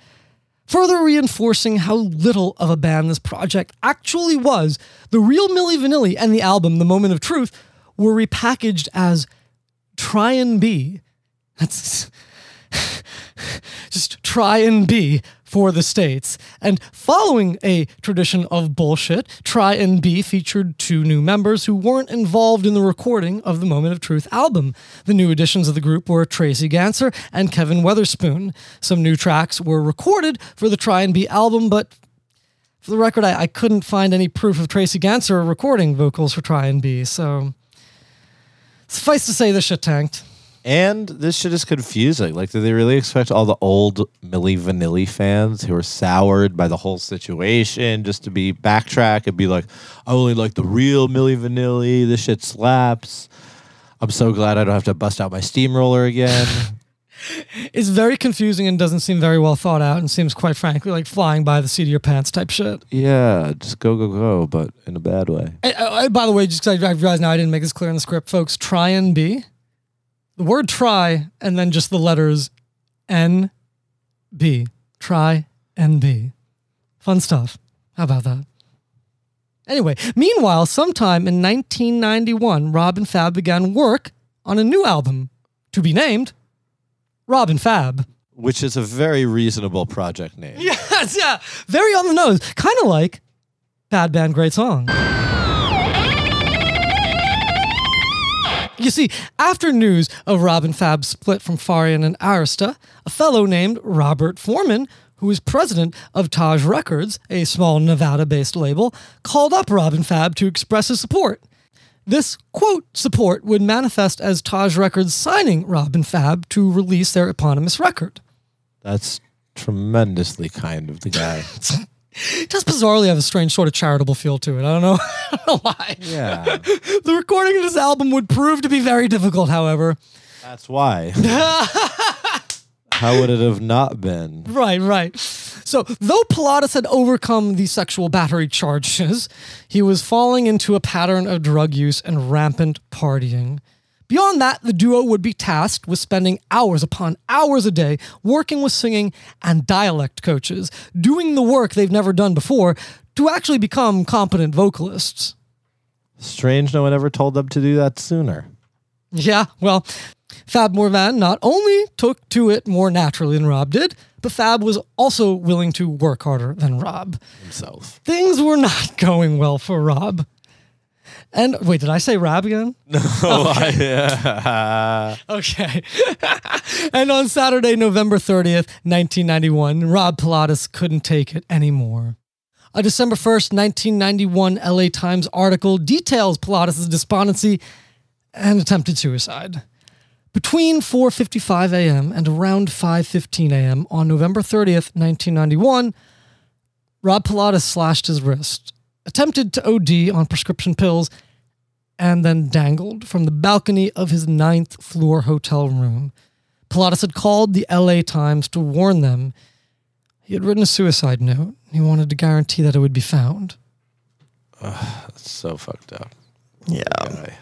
Further reinforcing how little of a band this project actually was, the real Milli Vanilli and the album The Moment of Truth were repackaged as Try and Be. That's just try and be for the States. And following a tradition of bullshit, Try and Be featured two new members who weren't involved in the recording of the Moment of Truth album. The new additions of the group were Tracy Ganser and Kevin Weatherspoon. Some new tracks were recorded for the Try and Be album, but for the record, I, I couldn't find any proof of Tracy Ganser recording vocals for Try and Be, so suffice to say, the shit tanked. And this shit is confusing. Like, do they really expect all the old Milli Vanilli fans who are soured by the whole situation just to be backtrack and be like, I only like the real Milli Vanilli. This shit slaps. I'm so glad I don't have to bust out my steamroller again. It's very confusing and doesn't seem very well thought out and seems quite frankly like flying by the seat of your pants type shit. yeah, just go, go, go, but in a bad way. And, uh, uh, by the way, just 'cause I, I realize now I didn't make this clear in the script, folks. Try and be the word try and then just the letters N B. Try and be. Fun stuff. How about that? Anyway, meanwhile, sometime in 1991, Rob and Fab began work on a new album to be named Rob and Fab. Which is a very reasonable project name. Yes, yeah. Very on the nose. Kind of like Bad Band Great Song. You see, after news of Rob and Fab's split from Farian and Arista, a fellow named Robert Foreman, who was president of Taj Records, a small Nevada based label, called up Rob and Fab to express his support. This, quote, support would manifest as Taj Records signing Rob and Fab to release their eponymous record. That's tremendously kind of the guy. It does bizarrely have a strange sort of charitable feel to it. I don't know, I don't know why. yeah, The recording of this album would prove to be very difficult, however. that's why. How would it have not been? Right, right. So, though Pilatus had overcome the sexual battery charges, he was falling into a pattern of drug use and rampant partying. Beyond that, the duo would be tasked with spending hours upon hours a day working with singing and dialect coaches, doing the work they've never done before to actually become competent vocalists. Strange no one ever told them to do that sooner. Yeah, well, Fab Morvan not only took to it more naturally than Rob did, but Fab was also willing to work harder than Rob. Himself. Things were not going well for Rob. And wait, did I say Rob again? Oh, I- yeah. Okay. and on Saturday, November 30th, 1991, Rob Pilatus couldn't take it anymore. A December 1st, 1991 LA Times article details Pilatus' despondency and attempted suicide. Between 4:55 a.m. and around 5:15 a.m. on November 30th, 1991, Rob Pilatus slashed his wrist, attempted to OD on prescription pills, and then dangled from the balcony of his ninth floor hotel room. Pilatus had called the LA Times to warn them. He had written a suicide note. He wanted to guarantee that it would be found. That's so fucked up. Yeah. Guy.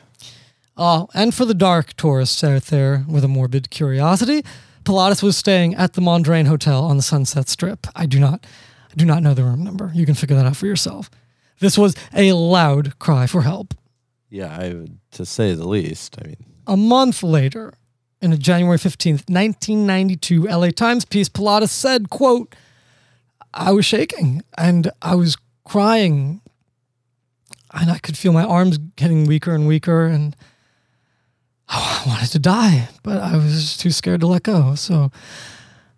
Oh, ah, and for the dark tourists out there with a morbid curiosity, Pilatus was staying at the Mondrian Hotel on the Sunset Strip. I do not, I do not know the room number. You can figure that out for yourself. This was a loud cry for help. Yeah, I would, to say the least. I mean, A month later, in a January 15th, 1992 LA Times piece, Pilatus said, quote, I was shaking and I was crying and I could feel my arms getting weaker and weaker and oh, I wanted to die, but I was too scared to let go. So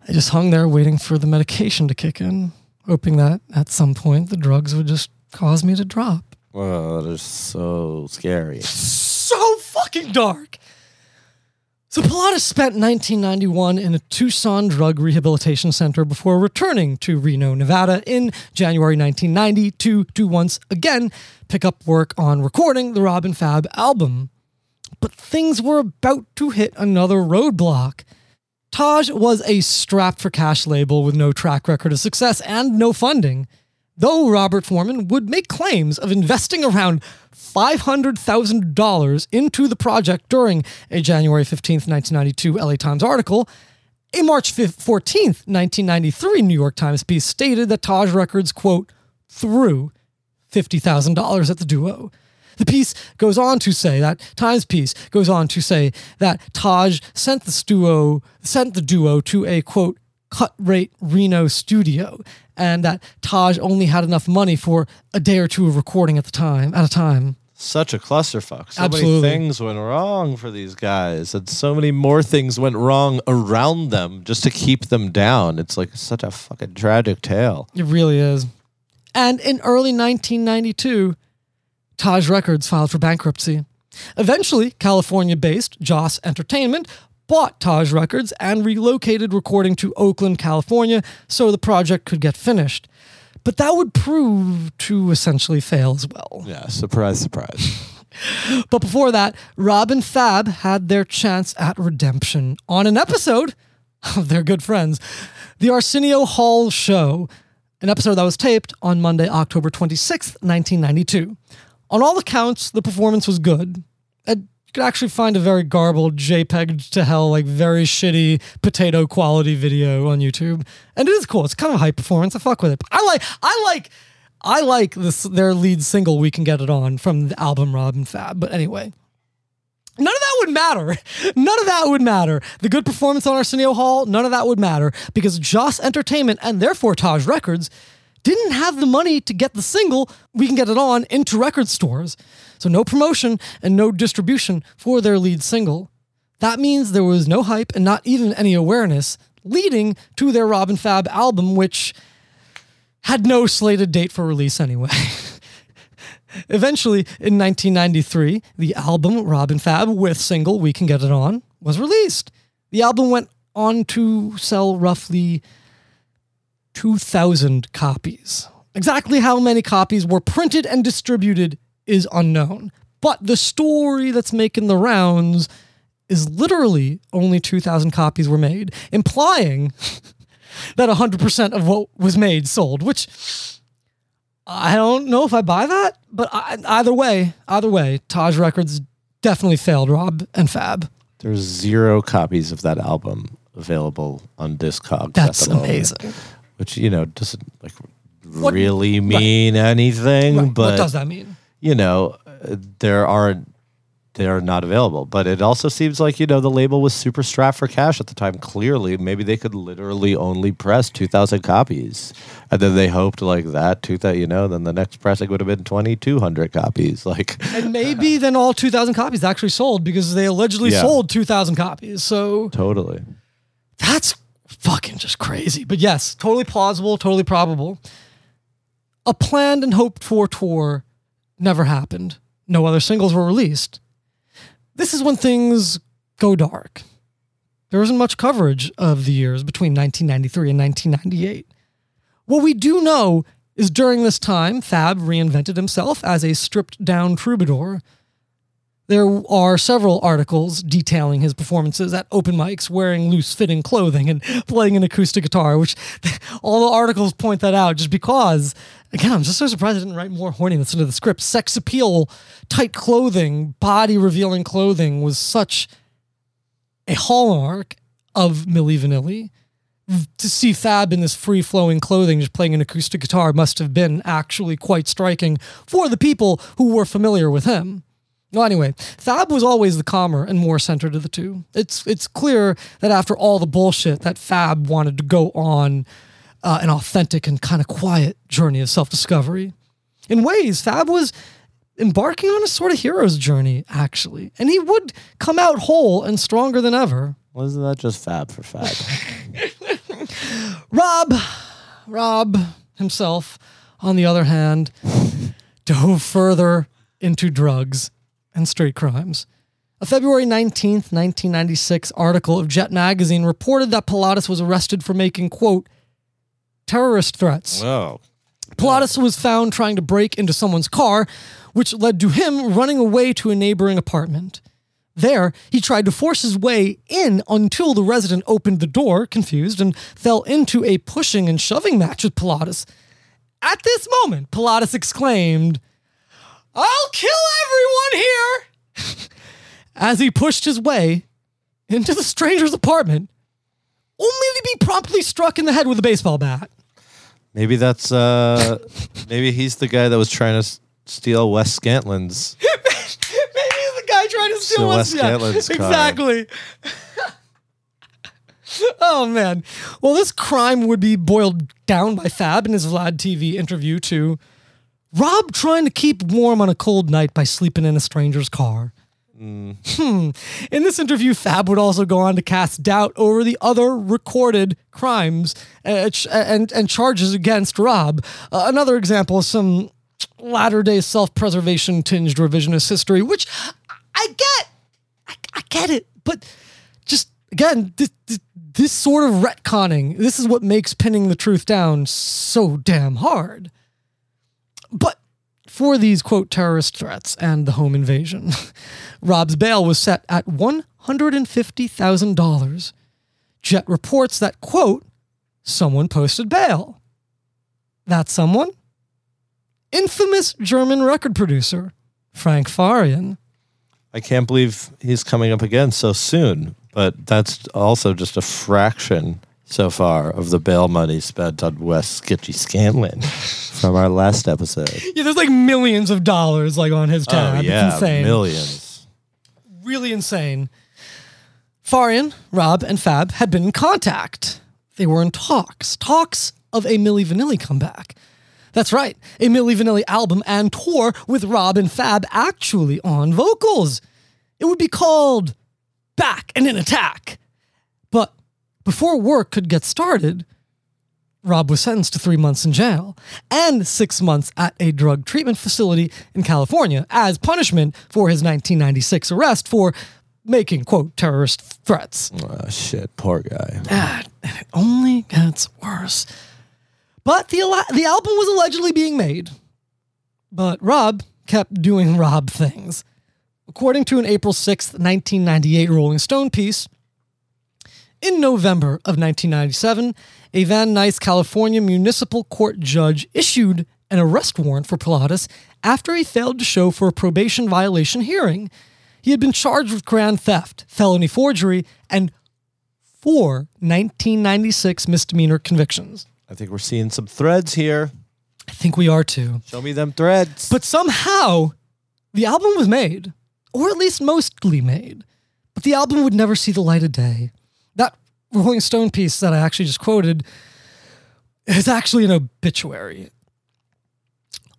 I just hung there waiting for the medication to kick in, hoping that at some point the drugs would just cause me to drop. well, that is so scary. so fucking dark. So Pilatus spent 1991 in a Tucson drug rehabilitation center before returning to Reno, Nevada in January 1990 to, to once again pick up work on recording the Rob and Fab album. But things were about to hit another roadblock. Taj was a strapped for cash label with no track record of success and no funding. Though Robert Foreman would make claims of investing around $500,000 into the project during a January 15th, 1992 LA Times article, a March 5th, 14th, 1993 New York Times piece stated that Taj Records, quote, threw $50,000 at the duo. The piece goes on to say that Times piece goes on to say that Taj sent the duo sent the duo to a quote cut rate Reno studio, and that Taj only had enough money for a day or two of recording at the time at a time. Such a clusterfuck. So Absolutely. many things went wrong for these guys, and so many more things went wrong around them just to keep them down. It's like such a fucking tragic tale. It really is. And in early 1992, Taj Records filed for bankruptcy. Eventually, California based Joss Entertainment bought Taj Records and relocated recording to Oakland, California, so the project could get finished. But that would prove to essentially fail as well. Yeah, surprise, surprise. But before that, Rob and Fab had their chance at redemption on an episode of their good friends, The Arsenio Hall Show, an episode that was taped on Monday, October 26th, 1992. On all accounts, the performance was good. And you could actually find a very garbled JPEG to hell, like very shitty potato quality video on YouTube. And it is cool. It's kind of high performance. I fuck with it. I like, I like, I like this their lead single "We Can Get It On" from the album Rob and Fab. But anyway, none of that would matter. None of that would matter. The good performance on Arsenio Hall, none of that would matter because Joss Entertainment and therefore Taj Records didn't have the money to get the single "We Can Get It On" into record stores. So no promotion and no distribution for their lead single. That means there was no hype and not even any awareness leading to their Rob and Fab album, which had no slated date for release anyway. Eventually, in 1993, the album Rob and Fab with single We Can Get It On was released. The album went on to sell roughly 2,000 copies. Exactly how many copies were printed and distributed is unknown. But the story that's making the rounds is literally only 2,000 copies were made, implying that 100% of what was made sold, which I don't know if I buy that, but I, either way, either way, Taj Records definitely failed Rob and Fab. There's zero copies of that album available on Discogs. at That's the moment, amazing. Which you know doesn't like really mean anything, Right. but what does that mean? You know there are they are not available. But it also seems like you know the label was super strapped for cash at the time. Clearly, maybe they could literally only press two thousand copies, and then they hoped like that two that you know then the next pressing would have been twenty two hundred copies. Like And maybe then all 2,000 copies actually sold because they allegedly Yeah. sold 2,000 copies. So totally. That's fucking just crazy. But yes, totally plausible, totally probable. A planned and hoped for tour never happened. No other singles were released. This is when things go dark. There wasn't much coverage of the years between 1993 and 1998. What we do know is during this time, Fab reinvented himself as a stripped down troubadour. There are several articles detailing his performances at open mics wearing loose fitting clothing and playing an acoustic guitar, which all the articles point that out just because, again, I'm just so surprised I didn't write more horniness into the script. Sex appeal, tight clothing, body revealing clothing was such a hallmark of Milli Vanilli. To see Fab in this free flowing clothing just playing an acoustic guitar must have been actually quite striking for the people who were familiar with him. Well, anyway, Fab was always the calmer and more centered of the two. It's it's clear that after all the bullshit, that Fab wanted to go on uh, an authentic and kind of quiet journey of self discovery. In ways, Fab was embarking on a sort of hero's journey, actually, and he would come out whole and stronger than ever. Wasn't that just fab for fab? Rob, Rob himself, on the other hand, dove further into drugs and street crimes. A February 19th, 1996 article of Jet Magazine reported that Pilatus was arrested for making, quote, terrorist threats. Whoa. Pilatus was found trying to break into someone's car, which led to him running away to a neighboring apartment. There, he tried to force his way in until the resident opened the door, confused, and fell into a pushing and shoving match with Pilatus. At this moment, Pilatus exclaimed, I'll kill everyone here! As he pushed his way into the stranger's apartment, only to be promptly struck in the head with a baseball bat. Maybe that's uh maybe he's the guy that was trying to s- steal Wes Scantlin's. Maybe he's the guy trying to steal Wes Wes Scantlin's car. Exactly. Oh man. Well, this crime would be boiled down by Fab in his Vlad TV interview to Rob trying to keep warm on a cold night by sleeping in a stranger's car. Hmm. In this interview, Fab would also go on to cast doubt over the other recorded crimes uh, ch- and and charges against Rob. Uh, another example of some latter day self preservation tinged revisionist history, which I get. I, I get it, but just again, this, this sort of retconning, this is what makes pinning the truth down so damn hard. But for these quote terrorist threats and the home invasion, Rob's bail was set at $150,000. Jet reports that quote, someone posted bail. That someone? Infamous German record producer, Frank Farian. I can't believe he's coming up again so soon, but that's also just a fraction so far of the bail money spent on Wes Skitchy Scantlin from our last episode. Yeah, there's like millions of dollars like on his tab. oh It's yeah, insane. millions. really insane. Farian, Rob, and Fab had been in contact. They were in talks, talks of a Milli Vanilli comeback. That's right, a Milli Vanilli album and tour with Rob and Fab actually on vocals. It would be called Back and in Attack. Before work could get started, Rob was sentenced to three months in jail and six months at a drug treatment facility in California as punishment for his 1996 arrest for making, quote, terrorist threats. Oh shit, poor guy. And it only gets worse. But the, the album was allegedly being made. But Rob kept doing Rob things. According to an April 6th, 1998 Rolling Stone piece, in November of 1997, a Van Nuys, California municipal court judge issued an arrest warrant for Pilatus after he failed to show for a probation violation hearing. He had been charged with grand theft, felony forgery, and four 1996 misdemeanor convictions. I think we're seeing some threads here. I think we are too. Show me them threads. But somehow, the album was made, or at least mostly made. But the album would never see the light of day. That Rolling Stone piece that I actually just quoted is actually an obituary.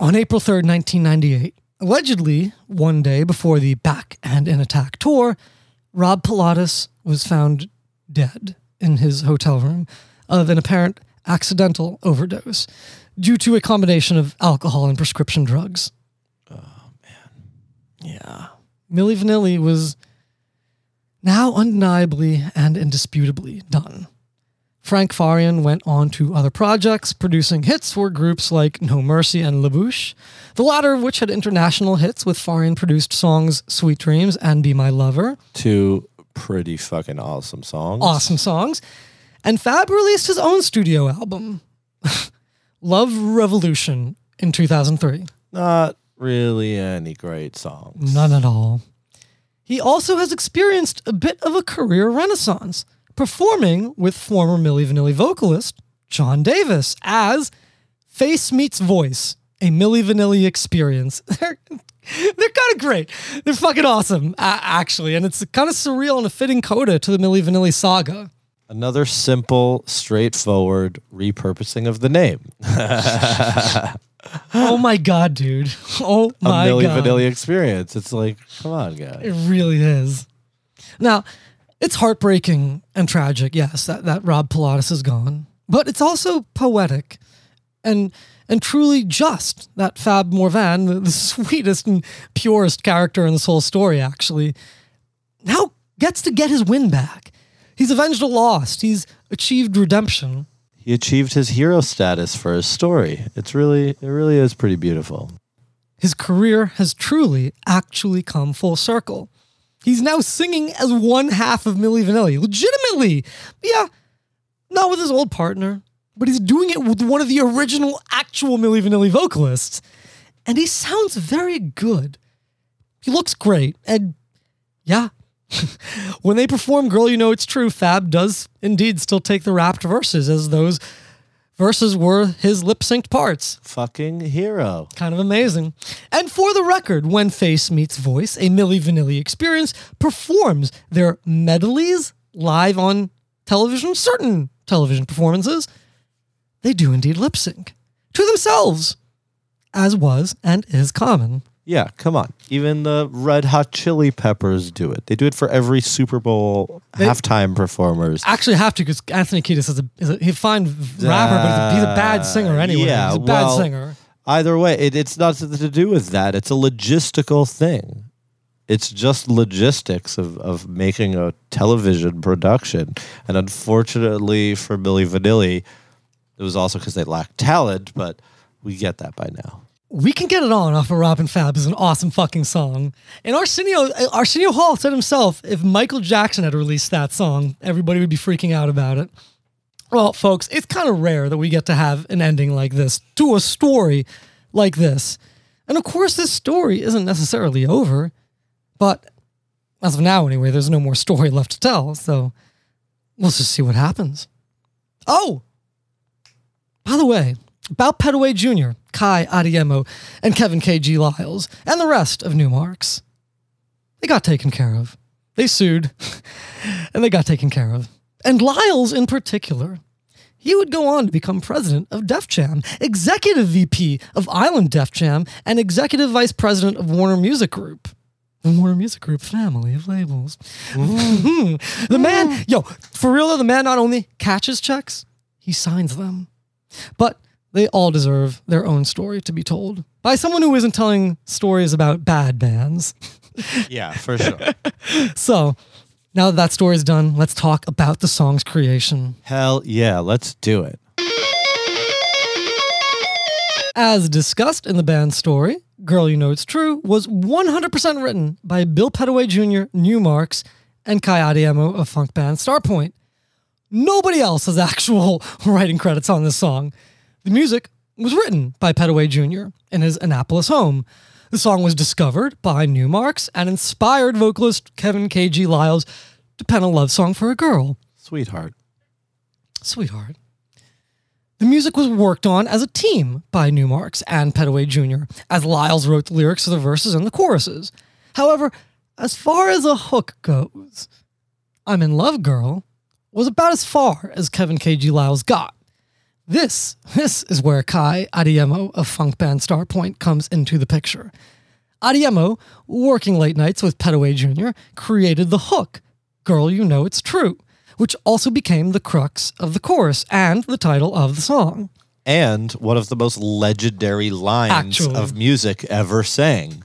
On April 3rd, 1998, allegedly one day before the Back and in Attack tour, Rob Pilatus was found dead in his hotel room of an apparent accidental overdose due to a combination of alcohol and prescription drugs. Oh, man. Yeah. Milli Vanilli was now undeniably and indisputably done. Frank Farian went on to other projects, producing hits for groups like No Mercy and La Bouche, the latter of which had international hits with Farian produced songs Sweet Dreams and Be My Lover. Two pretty fucking awesome songs. Awesome songs. And Fab released his own studio album, Love Revolution, in 2003. Not really any great songs. None at all. He also has experienced a bit of a career renaissance, performing with former Milli Vanilli vocalist John Davis as Face Meets Voice, a Milli Vanilli experience. They're, they're kind of great. They're fucking awesome, actually. And it's kind of surreal and a fitting coda to the Milli Vanilli saga. Another simple, straightforward repurposing of the name. oh my God, dude. Oh A my Milli God. Vanilli experience. It's like, come on, guys. It really is. Now, it's heartbreaking and tragic, yes, that, that Rob Pilatus is gone. But it's also poetic and and truly just that Fab Morvan, the, the sweetest and purest character in this whole story, actually, now gets to get his win back. He's avenged a loss. He's achieved redemption. He achieved his hero status for his story. It's really, it really is pretty beautiful. His career has truly actually come full circle. He's now singing as one half of Milli Vanilli, legitimately. Yeah, not with his old partner, but he's doing it with one of the original actual Milli Vanilli vocalists. And he sounds very good. He looks great. And yeah, when they perform Girl You Know It's True, Fab does indeed still take the rapped verses as those verses were his lip synced parts Fucking hero. kind of amazing. And for the record, when Face Meets Voice, a Milli Vanilli experience, performs their medleys live on television, certain television performances, they do indeed lip sync to themselves, as was and is common. Yeah, come on. Even the Red Hot Chili Peppers do it. They do it for every Super Bowl They- halftime performers. Actually, have to because Anthony Kiedis is a, is a he's a fine rapper, but he's a, he's a bad singer anyway. Uh, Yeah, he's a bad well, singer. Either way, it, it's nothing to do with that. It's a logistical thing. It's just logistics of, of making a television production. And unfortunately for Milli Vanilli, it was also because they lacked talent, but we get that by now. We can get it on off of Rob and Fab is an awesome fucking song. And Arsenio Arsenio Hall said himself, if Michael Jackson had released that song, everybody would be freaking out about it. Well, folks, it's kind of rare that we get to have an ending like this to a story like this. And of course, this story isn't necessarily over, but as of now, anyway, there's no more story left to tell. So let's just see what happens. Oh, by the way, about Pettaway Jr., Kai Adeyemo, and Kevin K.G. Liles, and the rest of Numarx. They got taken care of. They sued, and they got taken care of. And Liles, in particular, he would go on to become president of Def Jam, executive VP of Island Def Jam, and executive vice president of Warner Music Group. The Warner Music Group family of labels. the man, yo, for real though, the man not only catches checks, he signs them. But they all deserve their own story to be told by someone who isn't telling stories about bad bands. Yeah, for sure. So now that that story's done, let's talk about the song's creation. Hell yeah, let's do it. As discussed in the band's story, Girl You Know It's True was 100% written by Bill Pettaway Jr., Numarx, and Kai Adeyemo of funk band Starpoint. Nobody else has actual writing credits on this song. The music was written by Pettaway Jr. in his Annapolis home. The song was discovered by Numarx and inspired vocalist Kevin K.G. Liles to pen a love song for a girl. Sweetheart. Sweetheart. The music was worked on as a team by Numarx and Pettaway Jr., as Liles wrote the lyrics to the verses and the choruses. However, as far as a hook goes, I'm in Love Girl was about as far as Kevin K.G. Liles got. This, this is where Kai Adeyemo of funk band Starpoint comes into the picture. Adeyemo, working late nights with Pettaway Jr., created the hook, Girl You Know It's True, which also became the crux of the chorus and the title of the song. And one of the most legendary lines Actually. of music ever sang.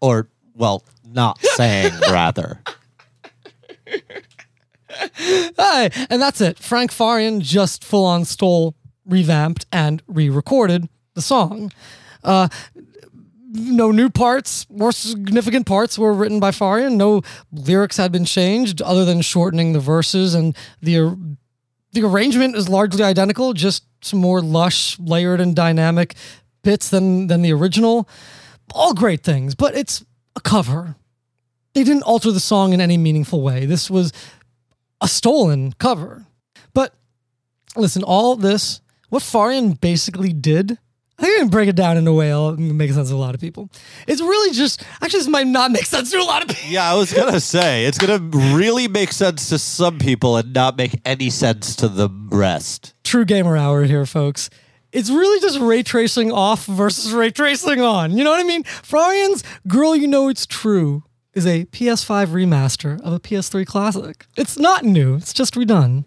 Or, well, not sang, rather. Hey, and that's it. Frank Farian just full on stole, revamped, and re recorded the song. Uh, no new parts, more significant parts were written by Farian. No lyrics had been changed other than shortening the verses, and the the arrangement is largely identical, just some more lush, layered, and dynamic bits than than the original. All great things, but it's a cover. They didn't alter the song in any meaningful way. This was a stolen cover. But listen, all this, what Farian basically did, I think I can break it down in a way that'll make sense to a lot of people. It's really just, actually, this might not make sense to a lot of people. Yeah, I was going to say, it's going to really make sense to some people and not make any sense to the rest. True gamer hour here, folks. It's really just ray tracing off versus ray tracing on. You know what I mean? Farian's Girl You Know It's True is a PS5 remaster of a PS3 classic. It's not new, it's just redone.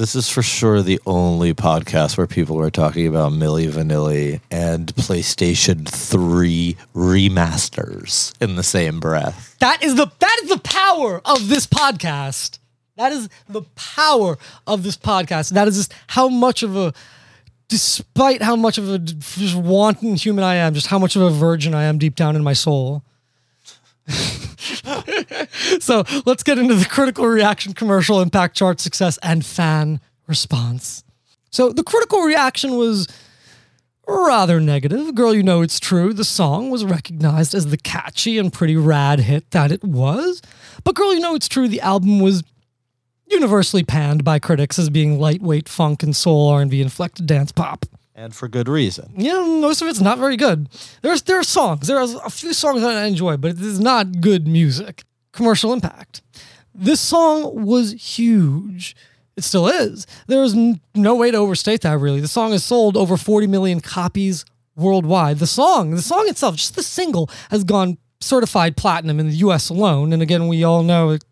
This is for sure the only podcast where people are talking about Milli Vanilli and PlayStation 3 remasters in the same breath. That is the that is the power of this podcast. That is the power of this podcast. That is just how much of a despite how much of a just wanton human I am, just how much of a virgin I am deep down in my soul. so let's get into the critical reaction, commercial impact, chart success, and fan response. So the critical reaction was rather negative. Girl, you know it's true. The song was recognized as the catchy and pretty rad hit that it was. But Girl, you know it's true. The album was universally panned by critics as being lightweight funk and soul R&B inflected dance pop. And for good reason. Yeah, most of it's not very good. There's there are songs. There are a few songs that I enjoy, but it is not good music. Commercial impact. This song was huge. It still is. There's no way to overstate that, really. The song has sold over 40 million copies worldwide. The song, the song itself, just the single, has gone certified platinum in the US alone. And again, we all know it.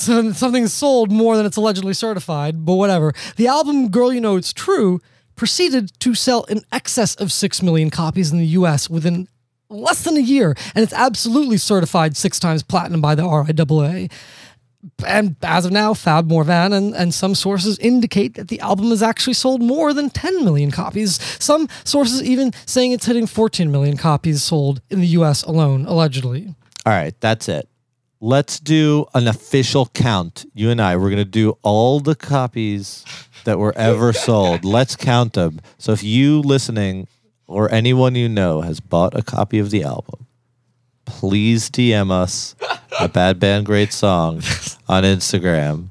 So something's sold more than it's allegedly certified, but whatever. The album Girl You Know It's True proceeded to sell in excess of 6 million copies in the US within less than a year, and it's absolutely certified six times platinum by the RIAA. And as of now, Fab Morvan and, and some sources indicate that the album has actually sold more than 10 million copies. Some sources even saying it's hitting 14 million copies sold in the US alone, allegedly. All right, that's it. Let's do an official count. You and I, we're going to do all the copies that were ever sold. Let's count them. So if you listening or anyone you know has bought a copy of the album, please DM us a Bad Band Great Song on Instagram.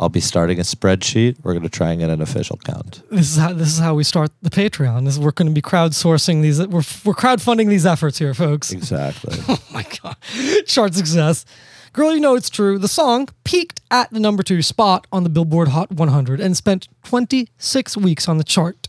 I'll be starting a spreadsheet. We're going to try and get an official count. This is how this is how we start the Patreon. This, we're going to be crowdsourcing these. We're we're crowdfunding these efforts here, folks. Exactly. Oh my god, chart success. Girl, you know it's true. The song peaked at the number two spot on the Billboard Hot 100 and spent 26 weeks on the chart.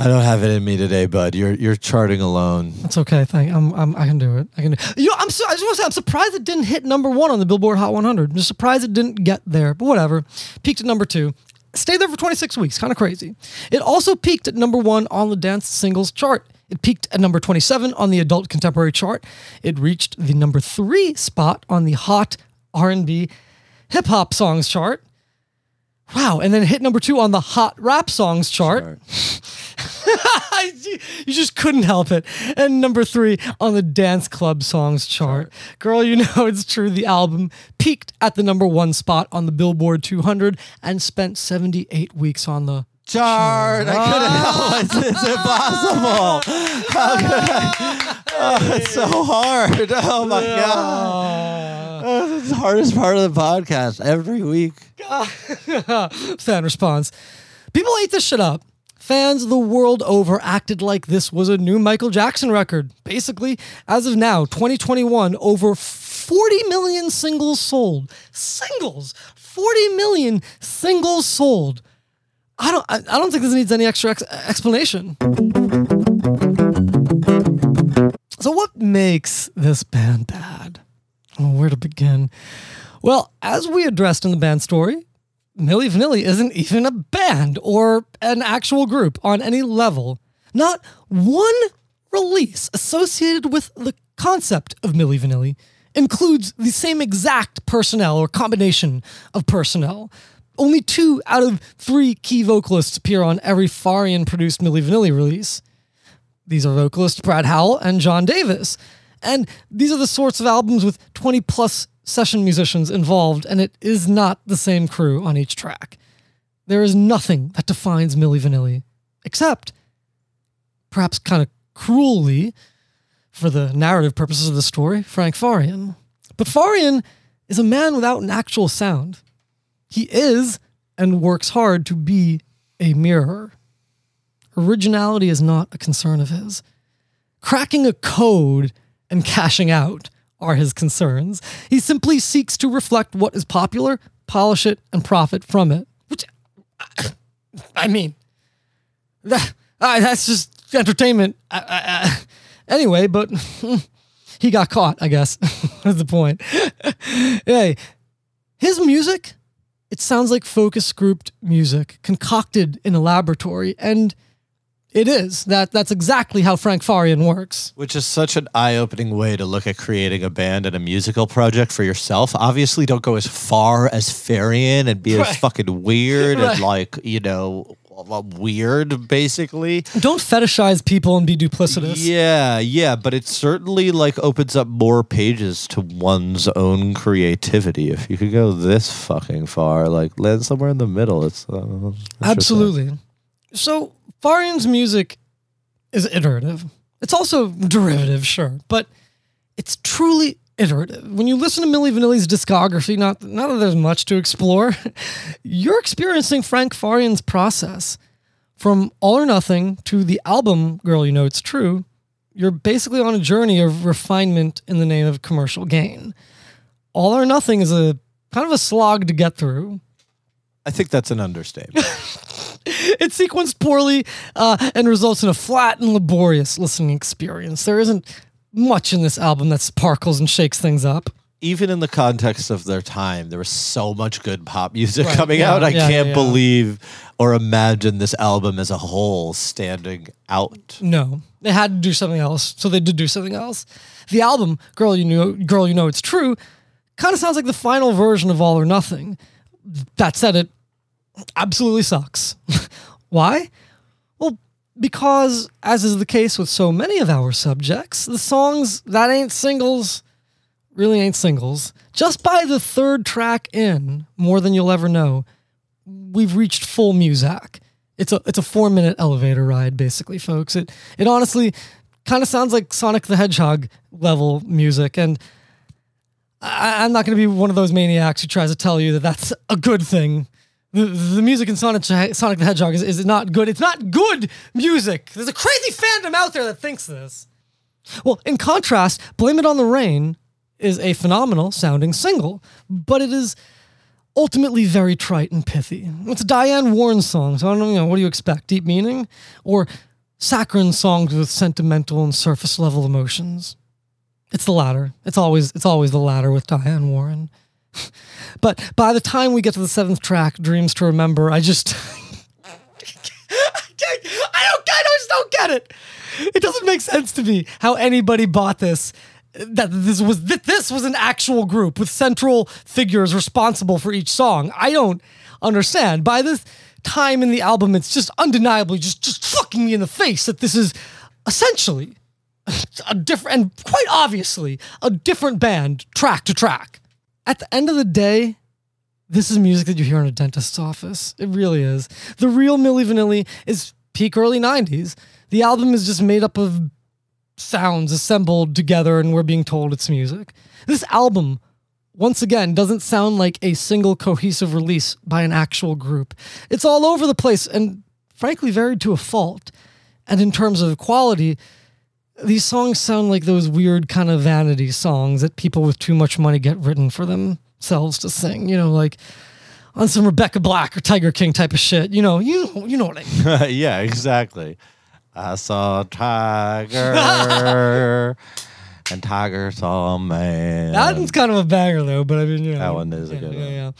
I don't have it in me today, bud. You're you're charting alone. That's okay. Thank. I'm, I'm. I can do it. I can. Do, you know, I'm. I just want to say, I'm surprised it didn't hit number one on the Billboard Hot 100. I'm just surprised it didn't get there. But whatever. Peaked at number two. Stayed there for 26 weeks. Kind of crazy. It also peaked at number one on the dance singles chart. It peaked at number 27 on the adult contemporary chart. It reached the number three spot on the Hot R&B hip hop songs chart. Wow, and then hit number two on the Hot Rap Songs chart. you just couldn't help it. And number three on the Dance Club Songs chart. Girl, you know it's true. The album peaked at the number one spot on the Billboard 200 and spent 78 weeks on the Chart. I couldn't help it. It's impossible. How could I? Oh, it's so hard. Oh my god. Oh, it's the hardest part of the podcast every week. fan response. People ate this shit up. Fans the world over acted like this was a new Michael Jackson record. Basically, as of now, 2021, over 40 million singles sold. Singles! 40 million singles sold. I don't I, I don't think this needs any extra ex- explanation. So what makes this band bad? Oh, where to begin? Well, as we addressed in the band story, Milli Vanilli isn't even a band or an actual group on any level. Not one release associated with the concept of Milli Vanilli includes the same exact personnel or combination of personnel. Only two out of three key vocalists appear on every Farian produced Milli Vanilli release. These are vocalists Brad Howell and John Davis. And these are the sorts of albums with 20 plus session musicians involved, and it is not the same crew on each track. There is nothing that defines Milli Vanilli, except, perhaps kind of cruelly, for the narrative purposes of the story, Frank Farian. But Farian is a man without an actual sound. He is and works hard to be a mirror. Originality is not a concern of his. Cracking a code and cashing out are his concerns. He simply seeks to reflect what is popular, polish it, and profit from it. Which, I mean, that, uh, that's just entertainment. Anyway, but he got caught, I guess. That's the point. hey, his music, it sounds like focus grouped music concocted in a laboratory, and it is. That that's exactly how Frank Farian works. Which is such an eye opening way to look at creating a band and a musical project for yourself. Obviously, don't go as far as Farian and be Right. as fucking weird Right. and like, you know, uh, weird, basically. Don't fetishize people and be duplicitous. Yeah, yeah, but it certainly like opens up more pages to one's own creativity. If you could go this fucking far, like land somewhere in the middle, it's uh. Absolutely. So Farian's music is iterative. It's also derivative, sure, but it's truly iterative. When you listen to Milli Vanilli's discography, not not that there's much to explore, you're experiencing Frank Farian's process. From All or Nothing to the album Girl You Know It's True, you're basically on a journey of refinement in the name of commercial gain. All or Nothing is a kind of a slog to get through. I think that's an understatement. It's sequenced poorly uh, and results in a flat and laborious listening experience. There isn't much in this album that sparkles and shakes things up. Even in the context of their time, there was so much good pop music Right, coming yeah, out. I yeah, can't yeah, believe or imagine this album as a whole standing out. No, they had to do something else, so they did do something else. The album, "Girl You Know, Girl You Know It's True," kind of sounds like the final version of All or Nothing. That said, it absolutely sucks. Why? Well, because as is the case with so many of our subjects, the songs that ain't singles really ain't singles. Just by the third track in, more than you'll ever know, we've reached full Muzak. It's a it's a four minute elevator ride, basically, folks. It it honestly kind of sounds like Sonic the Hedgehog level music, and I, I'm not going to be one of those maniacs who tries to tell you that that's a good thing. The, the music in Sonic, Sonic the Hedgehog is, is not good. It's not good music. There's a crazy fandom out there that thinks this. Well, in contrast, Blame It on the Rain is a phenomenal sounding single, but it is ultimately very trite and pithy. It's a Diane Warren song, so I don't know, you know what do you expect? Deep meaning? Or saccharine songs with sentimental and surface level emotions? It's the latter. It's always it's always the latter with Diane Warren. But by the time we get to the seventh track, Dreams to Remember, I just I don't get I just don't get it. It doesn't make sense to me how anybody bought this. That this was that this was an actual group with central figures responsible for each song. I don't understand. By this time in the album, it's just undeniably just just fucking me in the face that this is essentially a different and quite obviously a different band track to track. At the end of the day, this is music that you hear in a dentist's office. It really is. The real Milli Vanilli is peak early 90s. The album is just made up of sounds assembled together and we're being told it's music. This album, once again, doesn't sound like a single cohesive release by an actual group. It's all over the place and frankly varied to a fault. And in terms of quality, these songs sound like those weird kind of vanity songs that people with too much money get written for themselves to sing. You know, like on some Rebecca Black or Tiger King type of shit. You know, you you know what I mean. yeah, exactly. I saw a tiger, and tiger saw a man. That one's kind of a banger though, but I mean, you know, That one is a good yeah, one. yeah.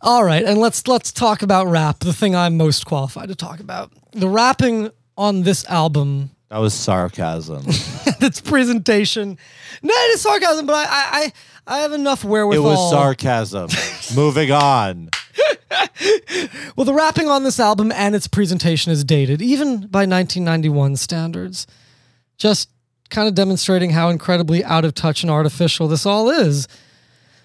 All right, and let's let's talk about rap. The thing I'm most qualified to talk about. The rapping on this album That was sarcasm. its presentation. No, it is sarcasm, but I, I, I, I have enough wherewithal. it was sarcasm. Moving on. Well, the rapping on this album and its presentation is dated, even by 1991 standards. Just kind of demonstrating how incredibly out of touch and artificial this all is.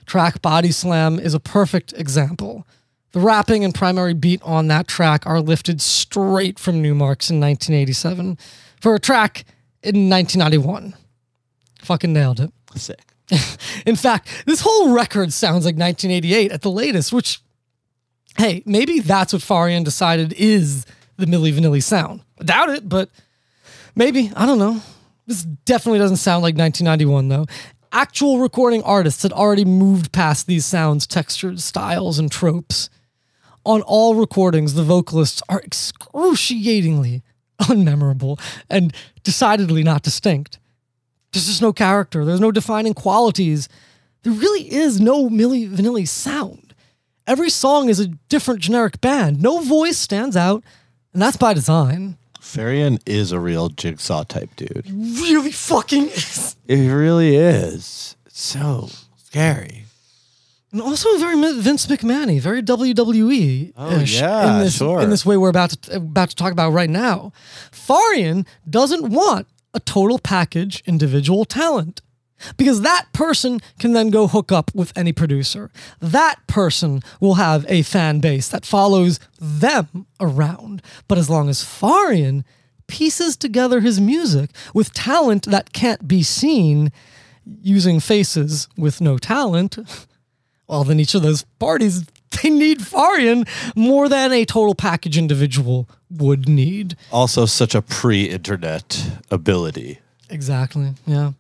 Track Body Slam is a perfect example. The rapping and primary beat on that track are lifted straight from Numarx in 1987 for a track in 1991. Fucking nailed it. Sick. In fact, this whole record sounds like 1988 at the latest, which, hey, maybe that's what Farian decided is the Milli Vanilli sound. I doubt it, but maybe. I don't know. This definitely doesn't sound like 1991, though. Actual recording artists had already moved past these sounds, textures, styles, and tropes. On all recordings, the vocalists are excruciatingly unmemorable and decidedly not distinct. There's just no character. There's no defining qualities. There really is no Milli Vanilli sound. Every song is a different generic band. No voice stands out, and that's by design. Farian is a real jigsaw type dude. Really fucking is. It really is. It's so scary. And also very Vince McMahon, very WWE. Oh, yeah, in this, sure. In this way we're about to about to talk about right now. Farian doesn't want a total package individual talent. Because that person can then go hook up with any producer. That person will have a fan base that follows them around. But as long as Farian pieces together his music with talent that can't be seen using faces with no talent, well, then each of those parties, they need Farian more than a total package individual would need. Also, such a pre internet ability. Exactly. Yeah.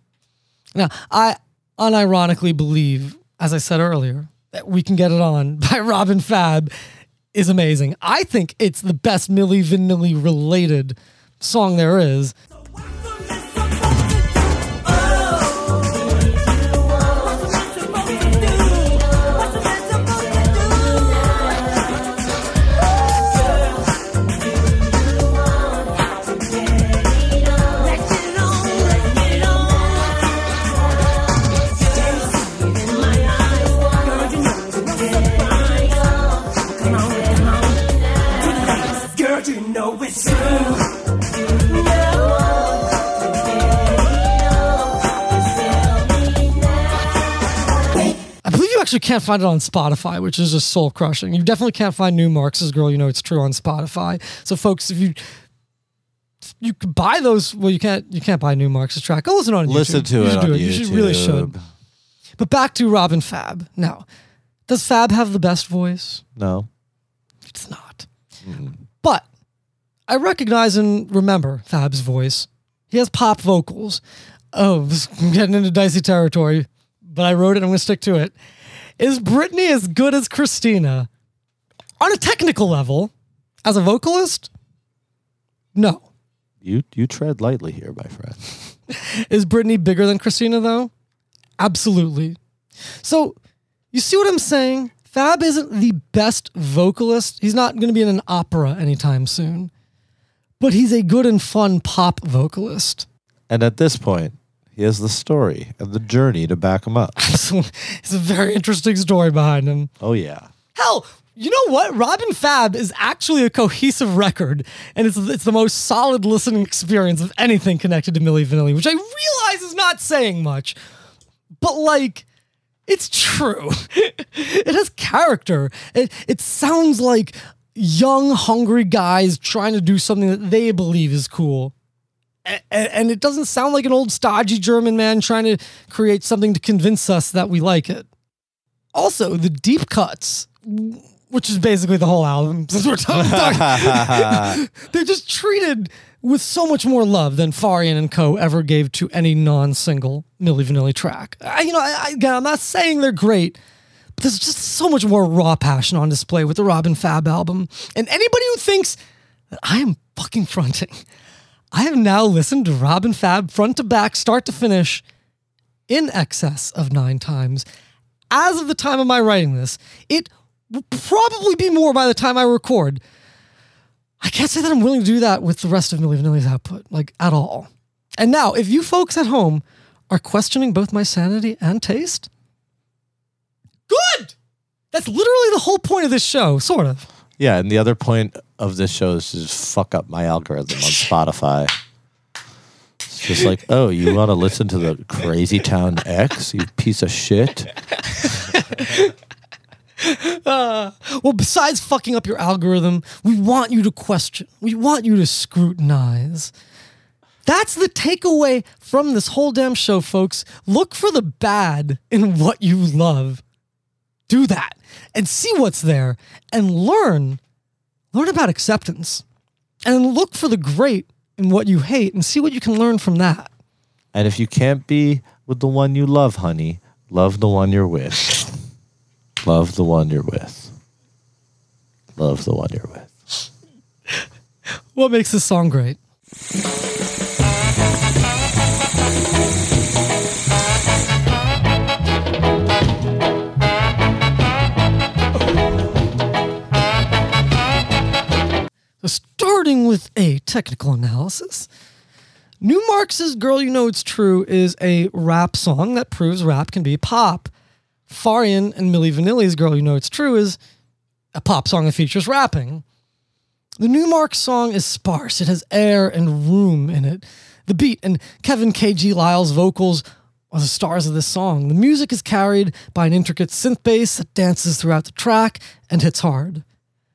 Now, I unironically believe, as I said earlier, that we can get it on by Rob and Fab is amazing. I think it's the best Milli Vanilli related song there is. Actually can't find it on Spotify, which is just soul crushing. You definitely can't find Numarx' Girl, you know it's true on Spotify. So folks, if you you could buy those, well, you can't you can't buy Numarx' track. Go listen on YouTube. Listen to You it on do YouTube. You should really should. But back to Rob and Fab. Now, does Fab have the best voice? No. It's not. But I recognize and remember Fab's voice. He has pop vocals. Oh, I'm getting into dicey territory, but I wrote it. I'm going to stick to it. Is Britney as good as Christina on a technical level as a vocalist? No. You you tread lightly here, my friend. Is Britney bigger than Christina though? Absolutely. So, you see what I'm saying? Fab isn't the best vocalist. He's not going to be in an opera anytime soon. But he's a good and fun pop vocalist. And at this point, he has the story and the journey to back him up. It's a very interesting story behind him. Oh yeah. Hell, you know what? Rob and Fab is actually a cohesive record, and it's it's the most solid listening experience of anything connected to Milli Vanilli, which I realize is not saying much, but like, it's true. it has character. It it sounds like young, hungry guys trying to do something that they believe is cool. And it doesn't sound like an old stodgy German man trying to create something to convince us that we like it. Also, the deep cuts, which is basically the whole album, since we're talking, they're just treated with so much more love than Farian and Co. ever gave to any non-single Milli Vanilli track. I, you know, I, I, again, I'm not saying they're great, but there's just so much more raw passion on display with the Rob and Fab album. And anybody who thinks that I am fucking fronting, I have now listened to Rob and Fab front to back, start to finish, in excess of nine times. As of the time of my writing this, it will probably be more by the time I record. I can't say that I'm willing to do that with the rest of Milli Vanilli's output, like at all. And now, if you folks at home are questioning both my sanity and taste, good! That's literally the whole point of this show, sort of. Yeah, and the other point of this show is just fuck up my algorithm on Spotify. It's just like, oh, you want to listen to the Crazy Town X, you piece of shit. Well, besides fucking up your algorithm, we want you to question. We want you to scrutinize. That's the takeaway from this whole damn show, folks. Look for the bad in what you love. Do that and see what's there and learn. Learn about acceptance. And look for the great in what you hate and see what you can learn from that. And if you can't be with the one you love, honey, love the one you're with. Love the one you're with. Love the one you're with. What makes this song great? Starting with a technical analysis, Numarx's Girl You Know It's True is a rap song that proves rap can be pop. Farian and Milli Vanilli's Girl You Know It's True is a pop song that features rapping. The Numarx song is sparse. It has air and room in it. The beat and Kevin K.G. Liles' vocals are the stars of this song. The music is carried by an intricate synth bass that dances throughout the track and hits hard.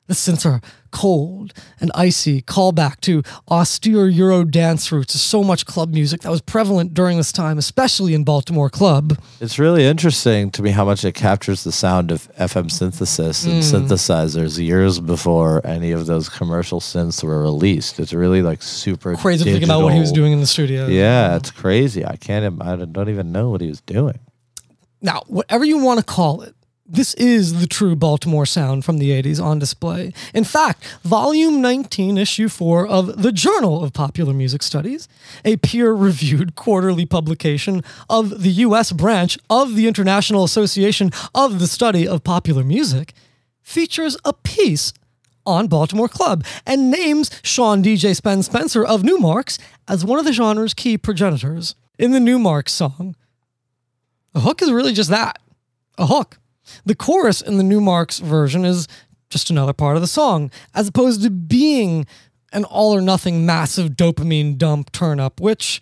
The synths are cold and icy, callback to austere Euro dance roots of so much club music that was prevalent during this time, especially in Baltimore Club. It's really interesting to me how much it captures the sound of FM synthesis and Mm. synthesizers years before any of those commercial synths were released. It's really like super Crazy to think about what he was doing in the studio. Yeah, it's crazy. I can't. I don't even know what he was doing. Now, whatever you want to call it, This is the true Baltimore sound from the 80s on display. In fact, volume 19, issue 4 of the Journal of Popular Music Studies, a peer reviewed quarterly publication of the U.S. branch of the International Association of the Study of Popular Music, features a piece on Baltimore Club and names Sean DJ Spen Spencer of Numarx as one of the genre's key progenitors. In the Numarx song, a hook is really just that a hook. The chorus in the Numarx version is just another part of the song, as opposed to being an all or nothing massive dopamine dump turn up, which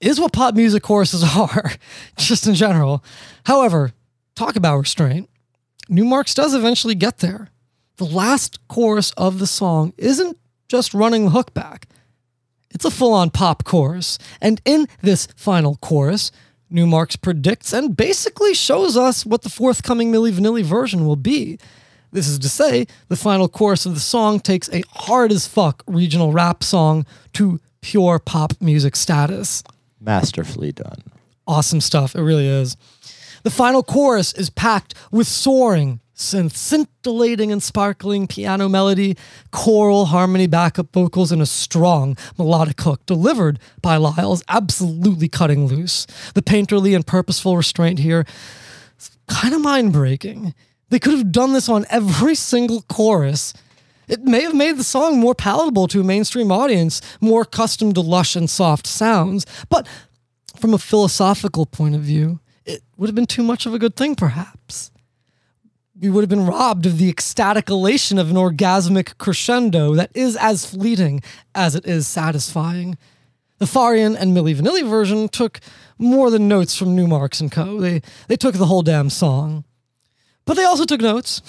is what pop music choruses are, just in general. However, talk about restraint. Numarx does eventually get there. The last chorus of the song isn't just running the hook back. It's a full on pop chorus. And in this final chorus, Numarx predicts and basically shows us what the forthcoming Milli Vanilli version will be. This is to say, the final chorus of the song takes a hard as fuck regional rap song to pure pop music status. Masterfully done. Awesome stuff. It really is. The final chorus is packed with soaring, scintillating and sparkling piano melody, choral harmony backup vocals, and a strong melodic hook delivered by Liles, absolutely cutting loose. The painterly and purposeful restraint here is kind of mind breaking. They could have done this on every single chorus. It may have made the song more palatable to a mainstream audience, more accustomed to lush and soft sounds, but from a philosophical point of view, it would have been too much of a good thing, perhaps. We would have been robbed of the ecstatic elation of an orgasmic crescendo that is as fleeting as it is satisfying. The Farian and Milli Vanilli version took more than notes from Numarx and Co. They, they took the whole damn song. But they also took notes.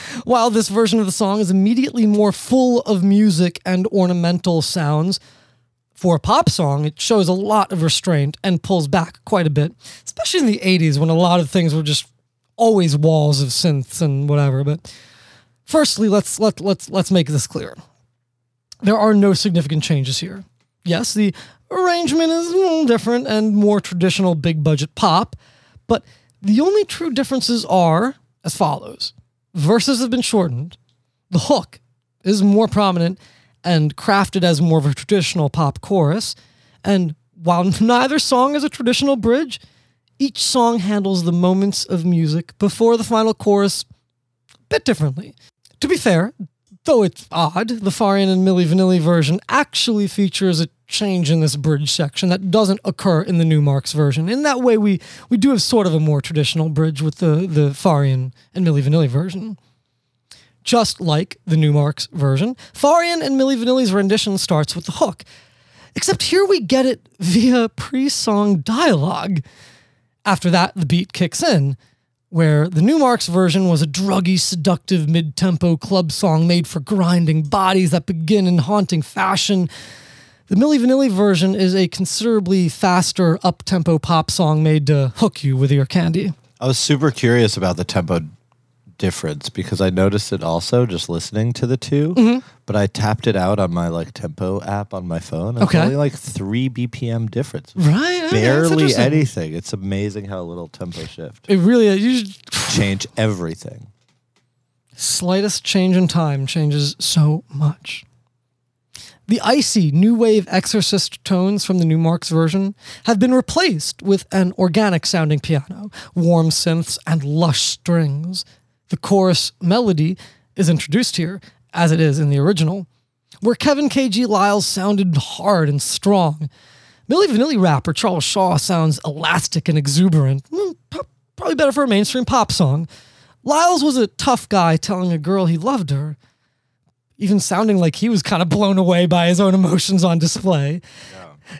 While this version of the song is immediately more full of music and ornamental sounds, for a pop song, it shows a lot of restraint and pulls back quite a bit, especially in the 80s when a lot of things were just always walls of synths and whatever. But firstly, let's let let's let's make this clear. There are no significant changes here. Yes, the arrangement is a little different and more traditional big budget pop, but the only true differences are as follows. Verses have been shortened. The hook is more prominent and crafted as more of a traditional pop chorus. And while neither song is a traditional bridge, each song handles the moments of music before the final chorus a bit differently. To be fair, though it's odd, the Farian and Milli Vanilli version actually features a change in this bridge section that doesn't occur in the New Numarx version. In that way, we, we do have sort of a more traditional bridge with the, the Farian and Milli Vanilli version just like the New Numarx version. Farian and Milli Vanilli's rendition starts with the hook, except here we get it via pre song dialogue. After that, the beat kicks in, where the New Numarx version was a druggy, seductive mid tempo club song made for grinding bodies that begin in haunting fashion. The Milli Vanilli version is a considerably faster, up tempo pop song made to hook you with your candy. I was super curious about the tempo difference because I noticed it also just listening to the 2 Mm-hmm. but I tapped it out on my like tempo app on my phone. It's Okay. only like three BPM difference. Right? Barely interesting. anything. It's amazing how little tempo shift It really is. You just- change everything. slightest change in time changes so much. The icy new wave exorcist tones from the Numarx version have been replaced with an organic sounding piano, warm synths, and lush strings. The chorus melody is introduced here, as it is in the original, where Kevin K.G. Liles sounded hard and strong. Milli Vanilli rapper Charles Shaw sounds elastic and exuberant, Mm, probably better for a mainstream pop song. Liles was a tough guy telling a girl he loved her, even sounding like he was kind of blown away by his own emotions on display.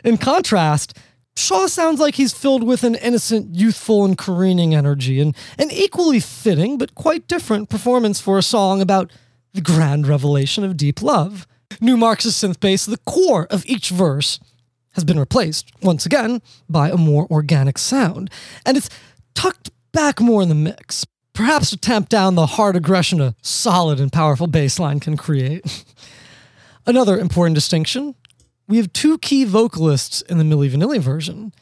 In contrast, Shaw sounds like he's filled with an innocent, youthful, and careening energy, and an equally fitting but quite different performance for a song about the grand revelation of deep love. Numarx' synth bass, the core of each verse, has been replaced, once again, by a more organic sound, and it's tucked back more in the mix, perhaps to tamp down the hard aggression a solid and powerful bass line can create. Another important distinction we have two key vocalists in the Milli Vanilli version.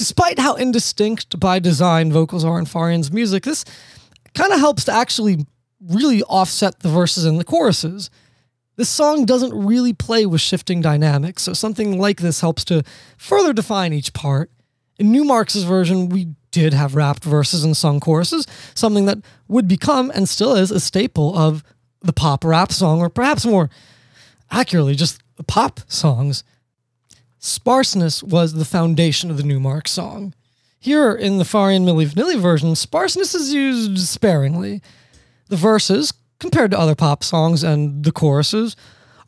despite how indistinct by design vocals are in Farian's music, this kind of helps to actually really offset the verses and the choruses. This song doesn't really play with shifting dynamics, so something like this helps to further define each part. In Numarx version, we did have rapped verses and sung choruses, something that would become and still is a staple of the pop rap song, or perhaps more accurately, just pop songs. Sparseness was the foundation of the Numarx song. Here in the Farian Milli Vanilli version, sparseness is used sparingly. The verses, compared to other pop songs and the choruses,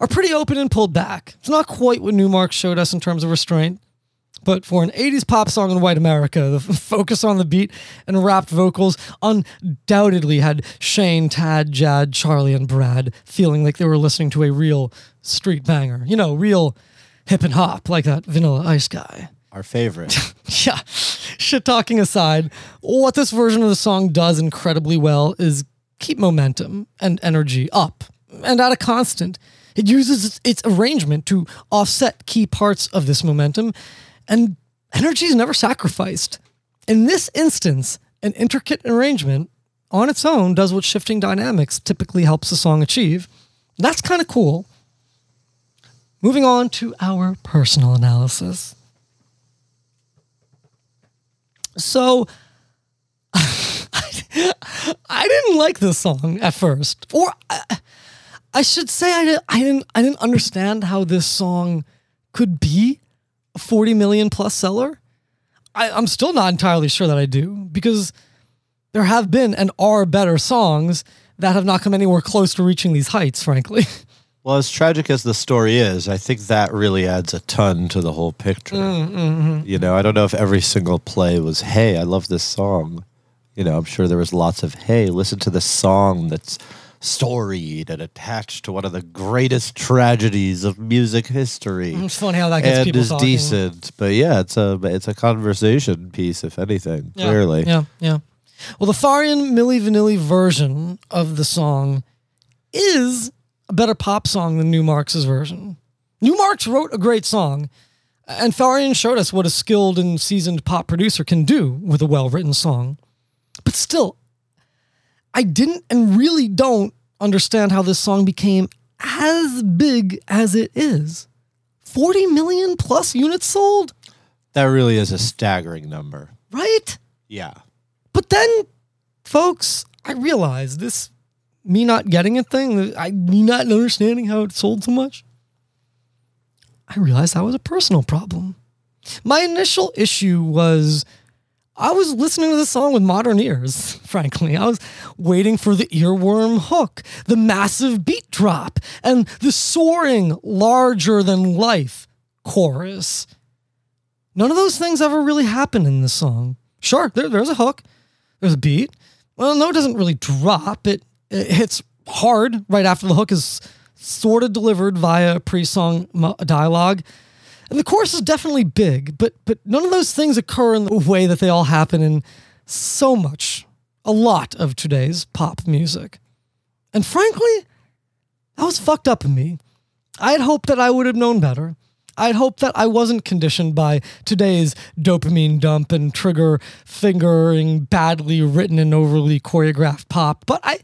are pretty open and pulled back. It's not quite what Numarx showed us in terms of restraint. But for an 80s pop song in white America, the focus on the beat and rapped vocals undoubtedly had Shane, Tad, Jad, Charlie, and Brad feeling like they were listening to a real street banger. You know, real hip and hop, like that Vanilla Ice guy. Our favorite. yeah, shit talking aside, what this version of the song does incredibly well is keep momentum and energy up and at a constant. It uses its arrangement to offset key parts of this momentum, and energy is never sacrificed. In this instance, an intricate arrangement on its own does what shifting dynamics typically helps a song achieve. That's kind of cool. Moving on to our personal analysis. So, I didn't like this song at first, or I, I should say I I didn't. I didn't understand how this song could be a forty million plus seller. I, I'm still not entirely sure that I do because there have been and are better songs that have not come anywhere close to reaching these heights. Frankly, Well, as tragic as the story is, I think that really adds a ton to the whole picture. Mm, mm-hmm. You know, I don't know if every single play was, hey, I love this song. You know, I'm sure there was lots of, hey, listen to this song that's storied and attached to one of the greatest tragedies of music history. Mm, it's funny how that gets and people is talking. decent. But yeah, it's a it's a conversation piece, if anything, Yeah, clearly. Yeah, yeah. Well, the Farian Milli Vanilli version of the song is a better pop song than Numarx's version. Numarx wrote a great song, and Farian showed us what a skilled and seasoned pop producer can do with a well written song. But still, I didn't and really don't understand how this song became as big as it is. 40 million plus units sold, That really is a staggering number. right? Yeah. But then, folks, I realized this me not getting a thing, I me not understanding how it sold so much. I realized that was a personal problem. My initial issue was I was listening to the song with modern ears, frankly. I was waiting for the earworm hook, the massive beat drop, and the soaring, larger than life chorus. None of those things ever really happened in this song. Sure, there, there's a hook, there's a beat. Well, no, it doesn't really drop. It, it hits hard right after the hook is sort of delivered via pre-song dialogue. And the chorus is definitely big, but but none of those things occur in the way that they all happen in so much, a lot of today's pop music. And frankly, that was fucked up in me. I had hoped that I would have known better. I had hoped that I wasn't conditioned by today's dopamine dump and trigger fingering badly written and overly choreographed pop, but I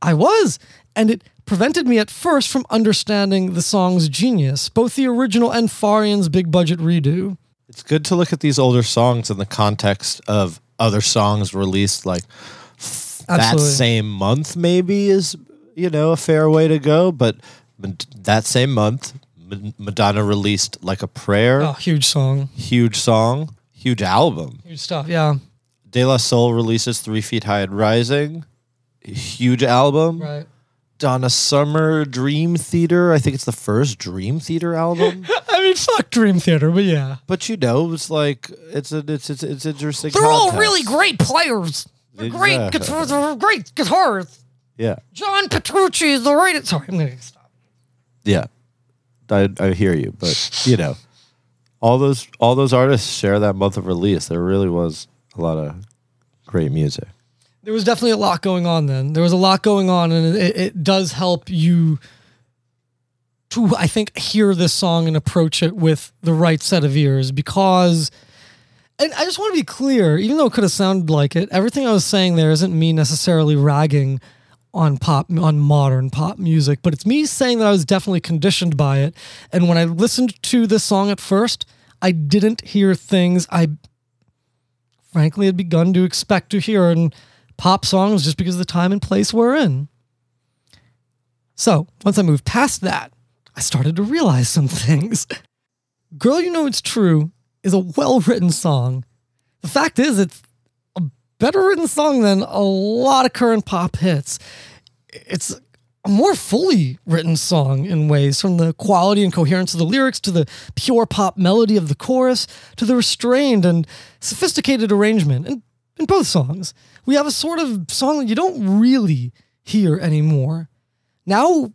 I was, and it prevented me at first from understanding the song's genius, both the original and Farian's big budget redo. It's good to look at these older songs in the context of other songs released like f- that same month, maybe is, you know, a fair way to go. But that same month, Madonna released Like a Prayer, Oh, huge song. huge song, huge album. Huge stuff, yeah. De La Soul releases Three Feet High and Rising, huge album. Right. Donna Summer, Dream Theater. I think it's the first Dream Theater album. I mean, fuck Dream Theater, but yeah. but you know, it's like it's a it's it's, it's interesting. They're all really great players. They're great guitars. They're great guitars. Yeah, John Petrucci is the right. Sorry, I'm gonna stop. yeah. I I hear you, but you know, all those all those artists share that month of release. There really was a lot of great music. There was definitely a lot going on then. There was a lot going on, and it, it does help you to, I think, hear this song and approach it with the right set of ears because And I just want to be clear, even though it could have sounded like it, everything I was saying there isn't me necessarily ragging on pop on modern pop music, but it's me saying that I was definitely conditioned by it. And when I listened to this song at first, I didn't hear things I frankly had begun to expect to hear in pop songs just because of the time and place we're in. So, once I moved past that, I started to realize some things. Girl, You Know It's True is a well written song. The fact is, it's a better written song than a lot of current pop hits. It's a more fully written song in ways, from the quality and coherence of the lyrics to the pure pop melody of the chorus to the restrained and sophisticated arrangement in, in both songs. We have a sort of song that you don't really hear anymore. Now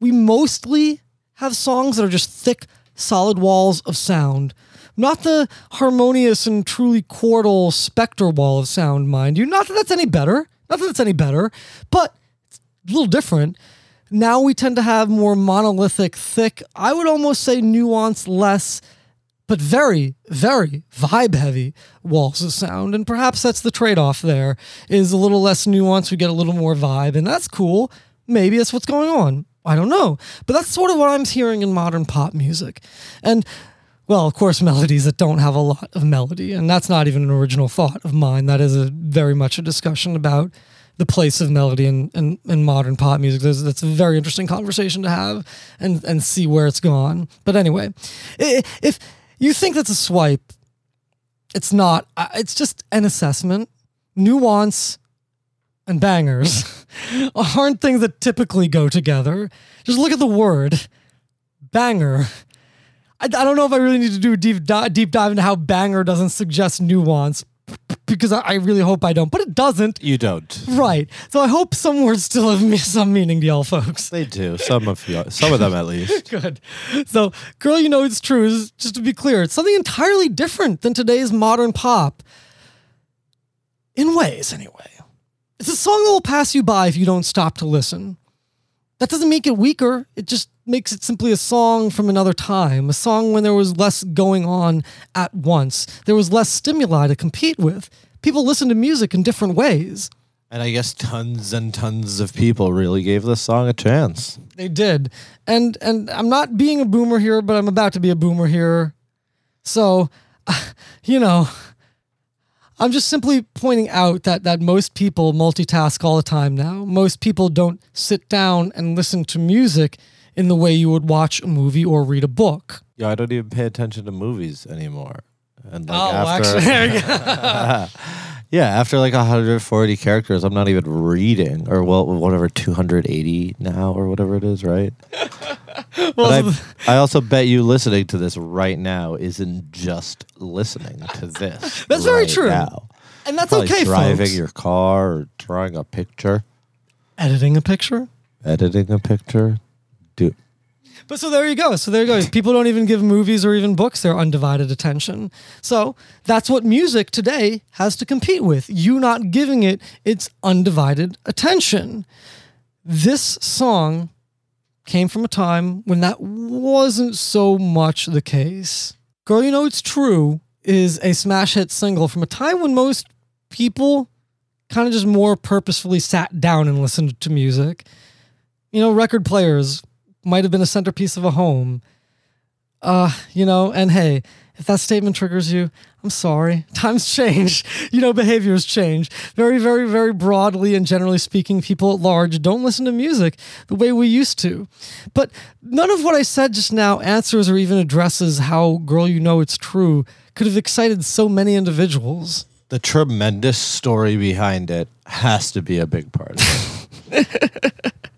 we mostly have songs that are just thick, solid walls of sound. Not the harmonious and truly chordal Spector wall of sound, mind you. Not that that's any better. Not that that's any better, but it's a little different. Now we tend to have more monolithic, thick, I would almost say nuance less, but very, very vibe heavy walls of sound. And perhaps that's the trade off there is a little less nuance. We get a little more vibe, and that's cool. Maybe that's what's going on. I don't know. But that's sort of what I'm hearing in modern pop music. And well, of course, melodies that don't have a lot of melody. And that's not even an original thought of mine. That is a very much a discussion about the place of melody in, in, in modern pop music. There's, that's a very interesting conversation to have and, and see where it's gone. But anyway, if you think that's a swipe, it's not. It's just an assessment. Nuance and bangers aren't things that typically go together. Just look at the word banger. I, I don't know if I really need to do a deep, di- deep dive into how banger doesn't suggest nuance because I, I really hope I don't, but it doesn't. You don't. Right. So I hope some words still have me- some meaning to y'all folks. They do. Some of you, some of them at least. Good. So, Girl You Know It's True is, just to be clear, it's something entirely different than today's modern pop. In ways, anyway. It's a song that will pass you by if you don't stop to listen. That doesn't make it weaker. It just makes it simply a song from another time, a song when there was less going on at once. There was less stimuli to compete with. People listen to music in different ways. And I guess tons and tons of people really gave this song a chance. They did. And and I'm not being a boomer here, but I'm about to be a boomer here. So, you know, I'm just simply pointing out that that most people multitask all the time now. Most people don't sit down and listen to music in the way you would watch a movie or read a book. Yeah, I don't even pay attention to movies anymore. And like Oh, after, actually, there you go. yeah, after like 140 characters, I'm not even reading, or well, whatever 280 now, or whatever it is, right? but I, I also bet you listening to this right now isn't just listening to this. That's very true. Now. And that's Probably okay, driving folks. your car or drawing a picture, Editing a picture. editing a picture. But so there you go. So there you go. People don't even give movies or even books their undivided attention. So that's what music today has to compete with. You not giving it its undivided attention. This song came from a time when that wasn't so much the case. Girl, You Know It's True is a smash hit single from a time when most people kind of just more purposefully sat down and listened to music. You know, record players might have been a centerpiece of a home. Uh, you know, and hey, if that statement triggers you, I'm sorry. Times change. You know, behaviors change. Very, very, very broadly and generally speaking, people at large don't listen to music the way we used to. But none of what I said just now answers or even addresses how Girl You Know It's True could have excited so many individuals. the tremendous story behind it has to be a big part of it.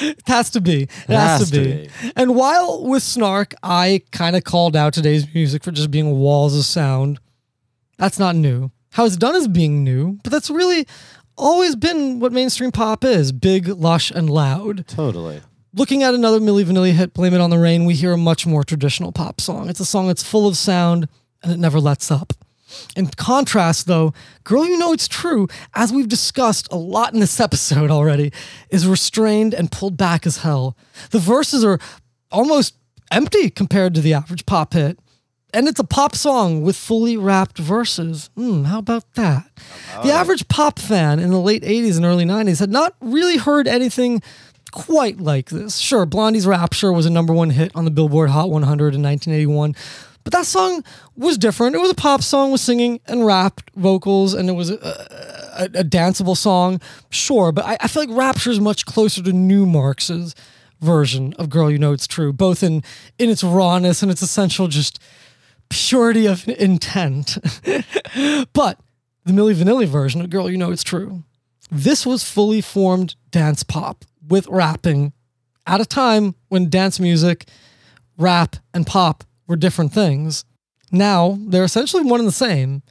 It has to be. It, has, to, be. And while with Snark, I kind of called out today's music for just being walls of sound, that's not new. How it's done is being new, but that's really always been what mainstream pop is big, lush, and loud. Totally. Looking at another Milli Vanilli hit, Blame It on the Rain, we hear a much more traditional pop song. It's a song that's full of sound and it never lets up. In contrast, though, Girl You Know It's True, as we've discussed a lot in this episode already, is restrained and pulled back as hell. The verses are almost empty compared to the average pop hit. and it's a pop song with fully rapped verses. Hmm, how about that? the average pop fan in the late 80s and early 90s had not really heard anything quite like this. Sure, Blondie's Rapture was a number one hit on the Billboard Hot 100 in 1981, but that song was different. It was a pop song with singing and rapped vocals, and it was a, a, a danceable song, sure, but I, I feel like Rapture is much closer to Numarx's version of Girl You Know It's True, both in, in its rawness and its essential just purity of intent. but the Milli Vanilli version of Girl You Know It's True, this was fully formed dance pop with rapping at a time when dance music, rap, and pop were different things. Now they're essentially one and the same.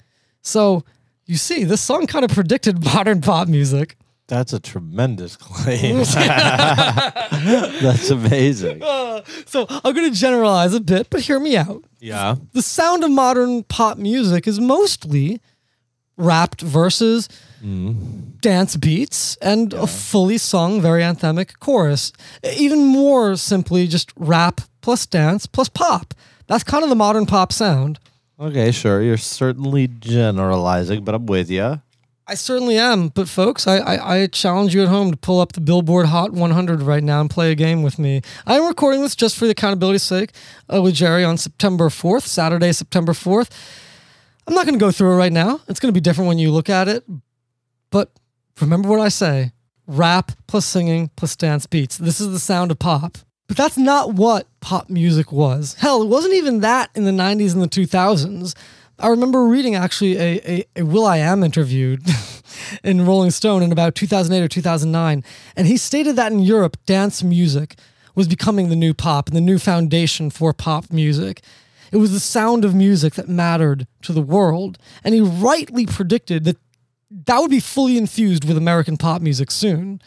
So you see, this song kind of predicted modern pop music. That's a tremendous claim. That's amazing. Uh, so I'm going to generalize a bit, but hear me out. Yeah. The sound of modern pop music is mostly rapped verses, mm. dance beats, and a fully sung, very anthemic chorus. Even more simply, just rap plus dance plus pop. That's kind of the modern pop sound. Okay, sure. You're certainly generalizing, but I'm with you. I certainly am, but folks, I, I, I challenge you at home to pull up the Billboard Hot 100 right now and play a game with me. I'm recording this just for the accountability's sake uh, with Jerry on September 4th, Saturday, September 4th. I'm not going to go through it right now. It's going to be different when you look at it. But remember what I say rap plus singing plus dance beats. This is the sound of pop. But that's not what pop music was. Hell, it wasn't even that in the 90s and the 2000s. I remember reading actually a, a, a will.i.am interviewed in Rolling Stone in about 2008 or 2009. And he stated that in Europe, dance music was becoming the new pop and the new foundation for pop music. It was the sound of music that mattered to the world. And he rightly predicted that that would be fully infused with American pop music soon.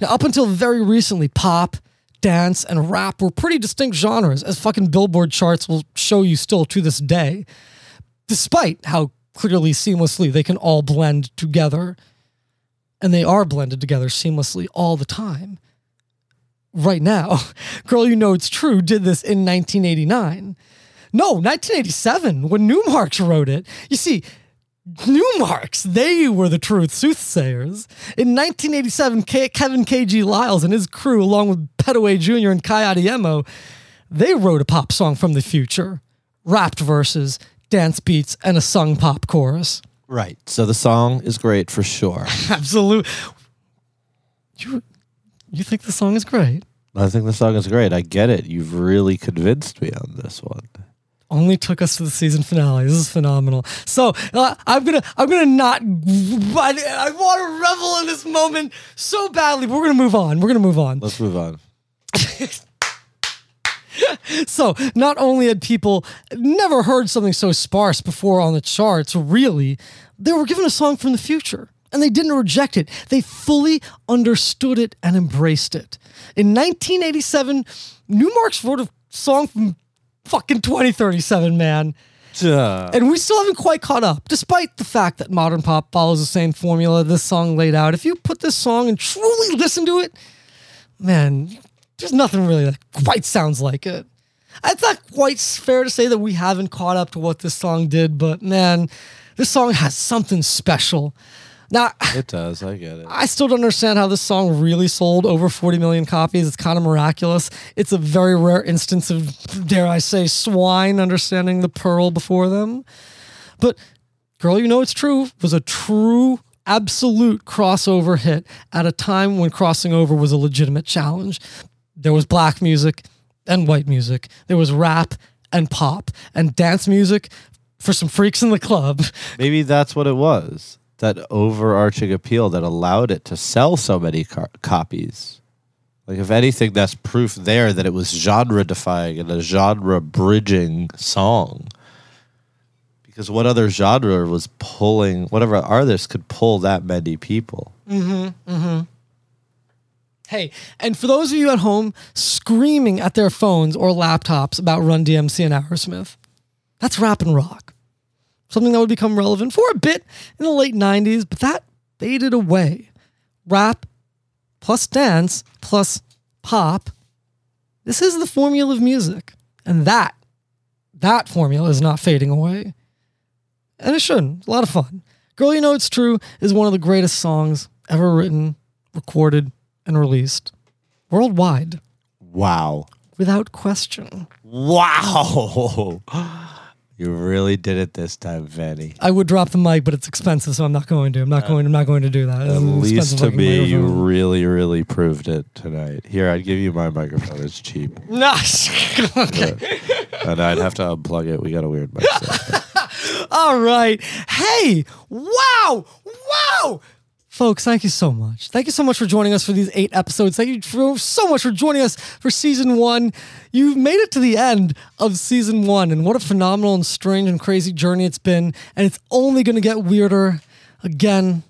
Now, up until very recently, pop, dance, and rap were pretty distinct genres, as fucking Billboard charts will show you still to this day, despite how clearly seamlessly they can all blend together. And they are blended together seamlessly all the time. Right now, Girl You Know It's True did this in 1989. No, 1987, when Numarx wrote it. You see, Numarx, they were the truth soothsayers. In 1987, K- Kevin K.G. Liles and his crew, along with Pettaway Jr. and Kai Adeyemo, they wrote a pop song from the future. Rapped verses, dance beats, and a sung pop chorus. Right. So the song is great for sure. Absolutely. You, you think the song is great? I think the song is great. I get it. You've really convinced me on this one. Only took us to the season finale. This is phenomenal. So uh, I'm gonna I'm gonna not. I, I want to revel in this moment so badly. We're gonna move on. We're gonna move on. Let's move on. So not only had people never heard something so sparse before on the charts, really, they were given a song from the future. And they didn't reject it. They fully understood it and embraced it. In 1987, Numarx wrote a song from fucking 2037, man. Duh. And we still haven't quite caught up, despite the fact that modern pop follows the same formula this song laid out. If you put this song and truly listen to it, man, there's nothing really that quite sounds like it. It's not quite fair to say that we haven't caught up to what this song did, but man, this song has something special. Now, It does. I get it. I still don't understand how this song really sold over 40 million copies. It's kind of miraculous. It's a very rare instance of, dare I say, swine understanding the pearl before them. But Girl, You Know It's True was a true, absolute crossover hit at a time when crossing over was a legitimate challenge. There was black music and white music, there was rap and pop and dance music for some freaks in the club. Maybe that's what it was. That overarching appeal that allowed it to sell so many car- copies. Like, if anything, that's proof there that it was genre defying and a genre bridging song. Because what other genre was pulling, whatever artist could pull that many people? Hmm. Hmm. Hey, and for those of you at home screaming at their phones or laptops about Run DMC and Aerosmith, that's rap and rock. Something that would become relevant for a bit in the late 90s, but that faded away. Rap plus dance plus pop. This is the formula of music. And that, that formula is not fading away. And it shouldn't. It's a lot of fun. Girl, You Know It's True is one of the greatest songs ever written, recorded, and released worldwide, Wow. without question. Wow. You really did it this time, Vanny. I would drop the mic, but it's expensive, so I'm not going to. I'm not going. I'm not going to do that. At least to me, you really, really proved it tonight. Here, I'd give you my microphone. It's cheap. Nice. okay. And I'd have to unplug it. We got a weird mic. All right. Hey, wow, wow. Folks, thank you so much. Thank you so much for joining us for these eight episodes. Thank you for, so much for joining us for season one. You've made it to the end of season one, and what a phenomenal and strange and crazy journey it's been. And it's only going to get weirder. Again,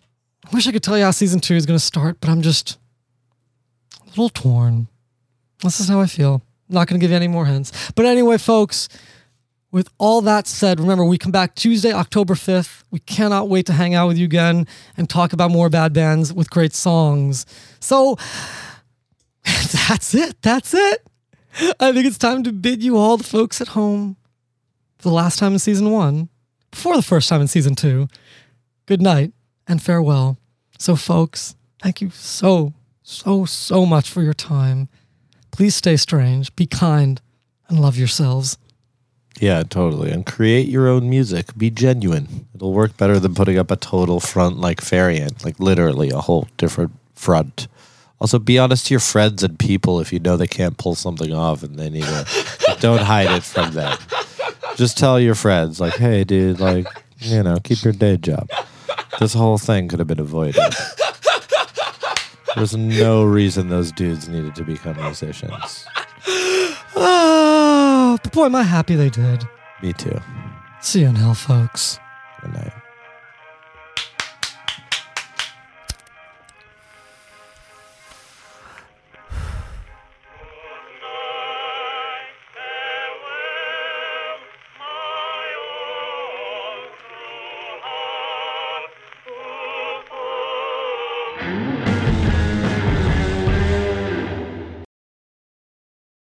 I wish I could tell you how season two is going to start, but I'm just a little torn. This is how I feel. not going to give you any more hints. But anyway, folks, with all that said, remember, we come back Tuesday, October 5th. We cannot wait to hang out with you again and talk about more bad bands with great songs. So that's it. That's it. I think it's time to bid you all, the folks at home, for the last time in season one, before the first time in season two, good night and farewell. So, folks, thank you so, so, so much for your time. Please stay strange, be kind, and love yourselves. Yeah, totally. And create your own music. Be genuine. It'll work better than putting up a total front like Farian, like literally a whole different front. Also, be honest to your friends and people if you know they can't pull something off and they need to. don't hide it from them. Just tell your friends, like, hey, dude, like, you know, keep your day job. This whole thing could have been avoided. There's no reason those dudes needed to become musicians. Oh, but boy, am I happy they did. Me too. See you in hell, folks. Good night.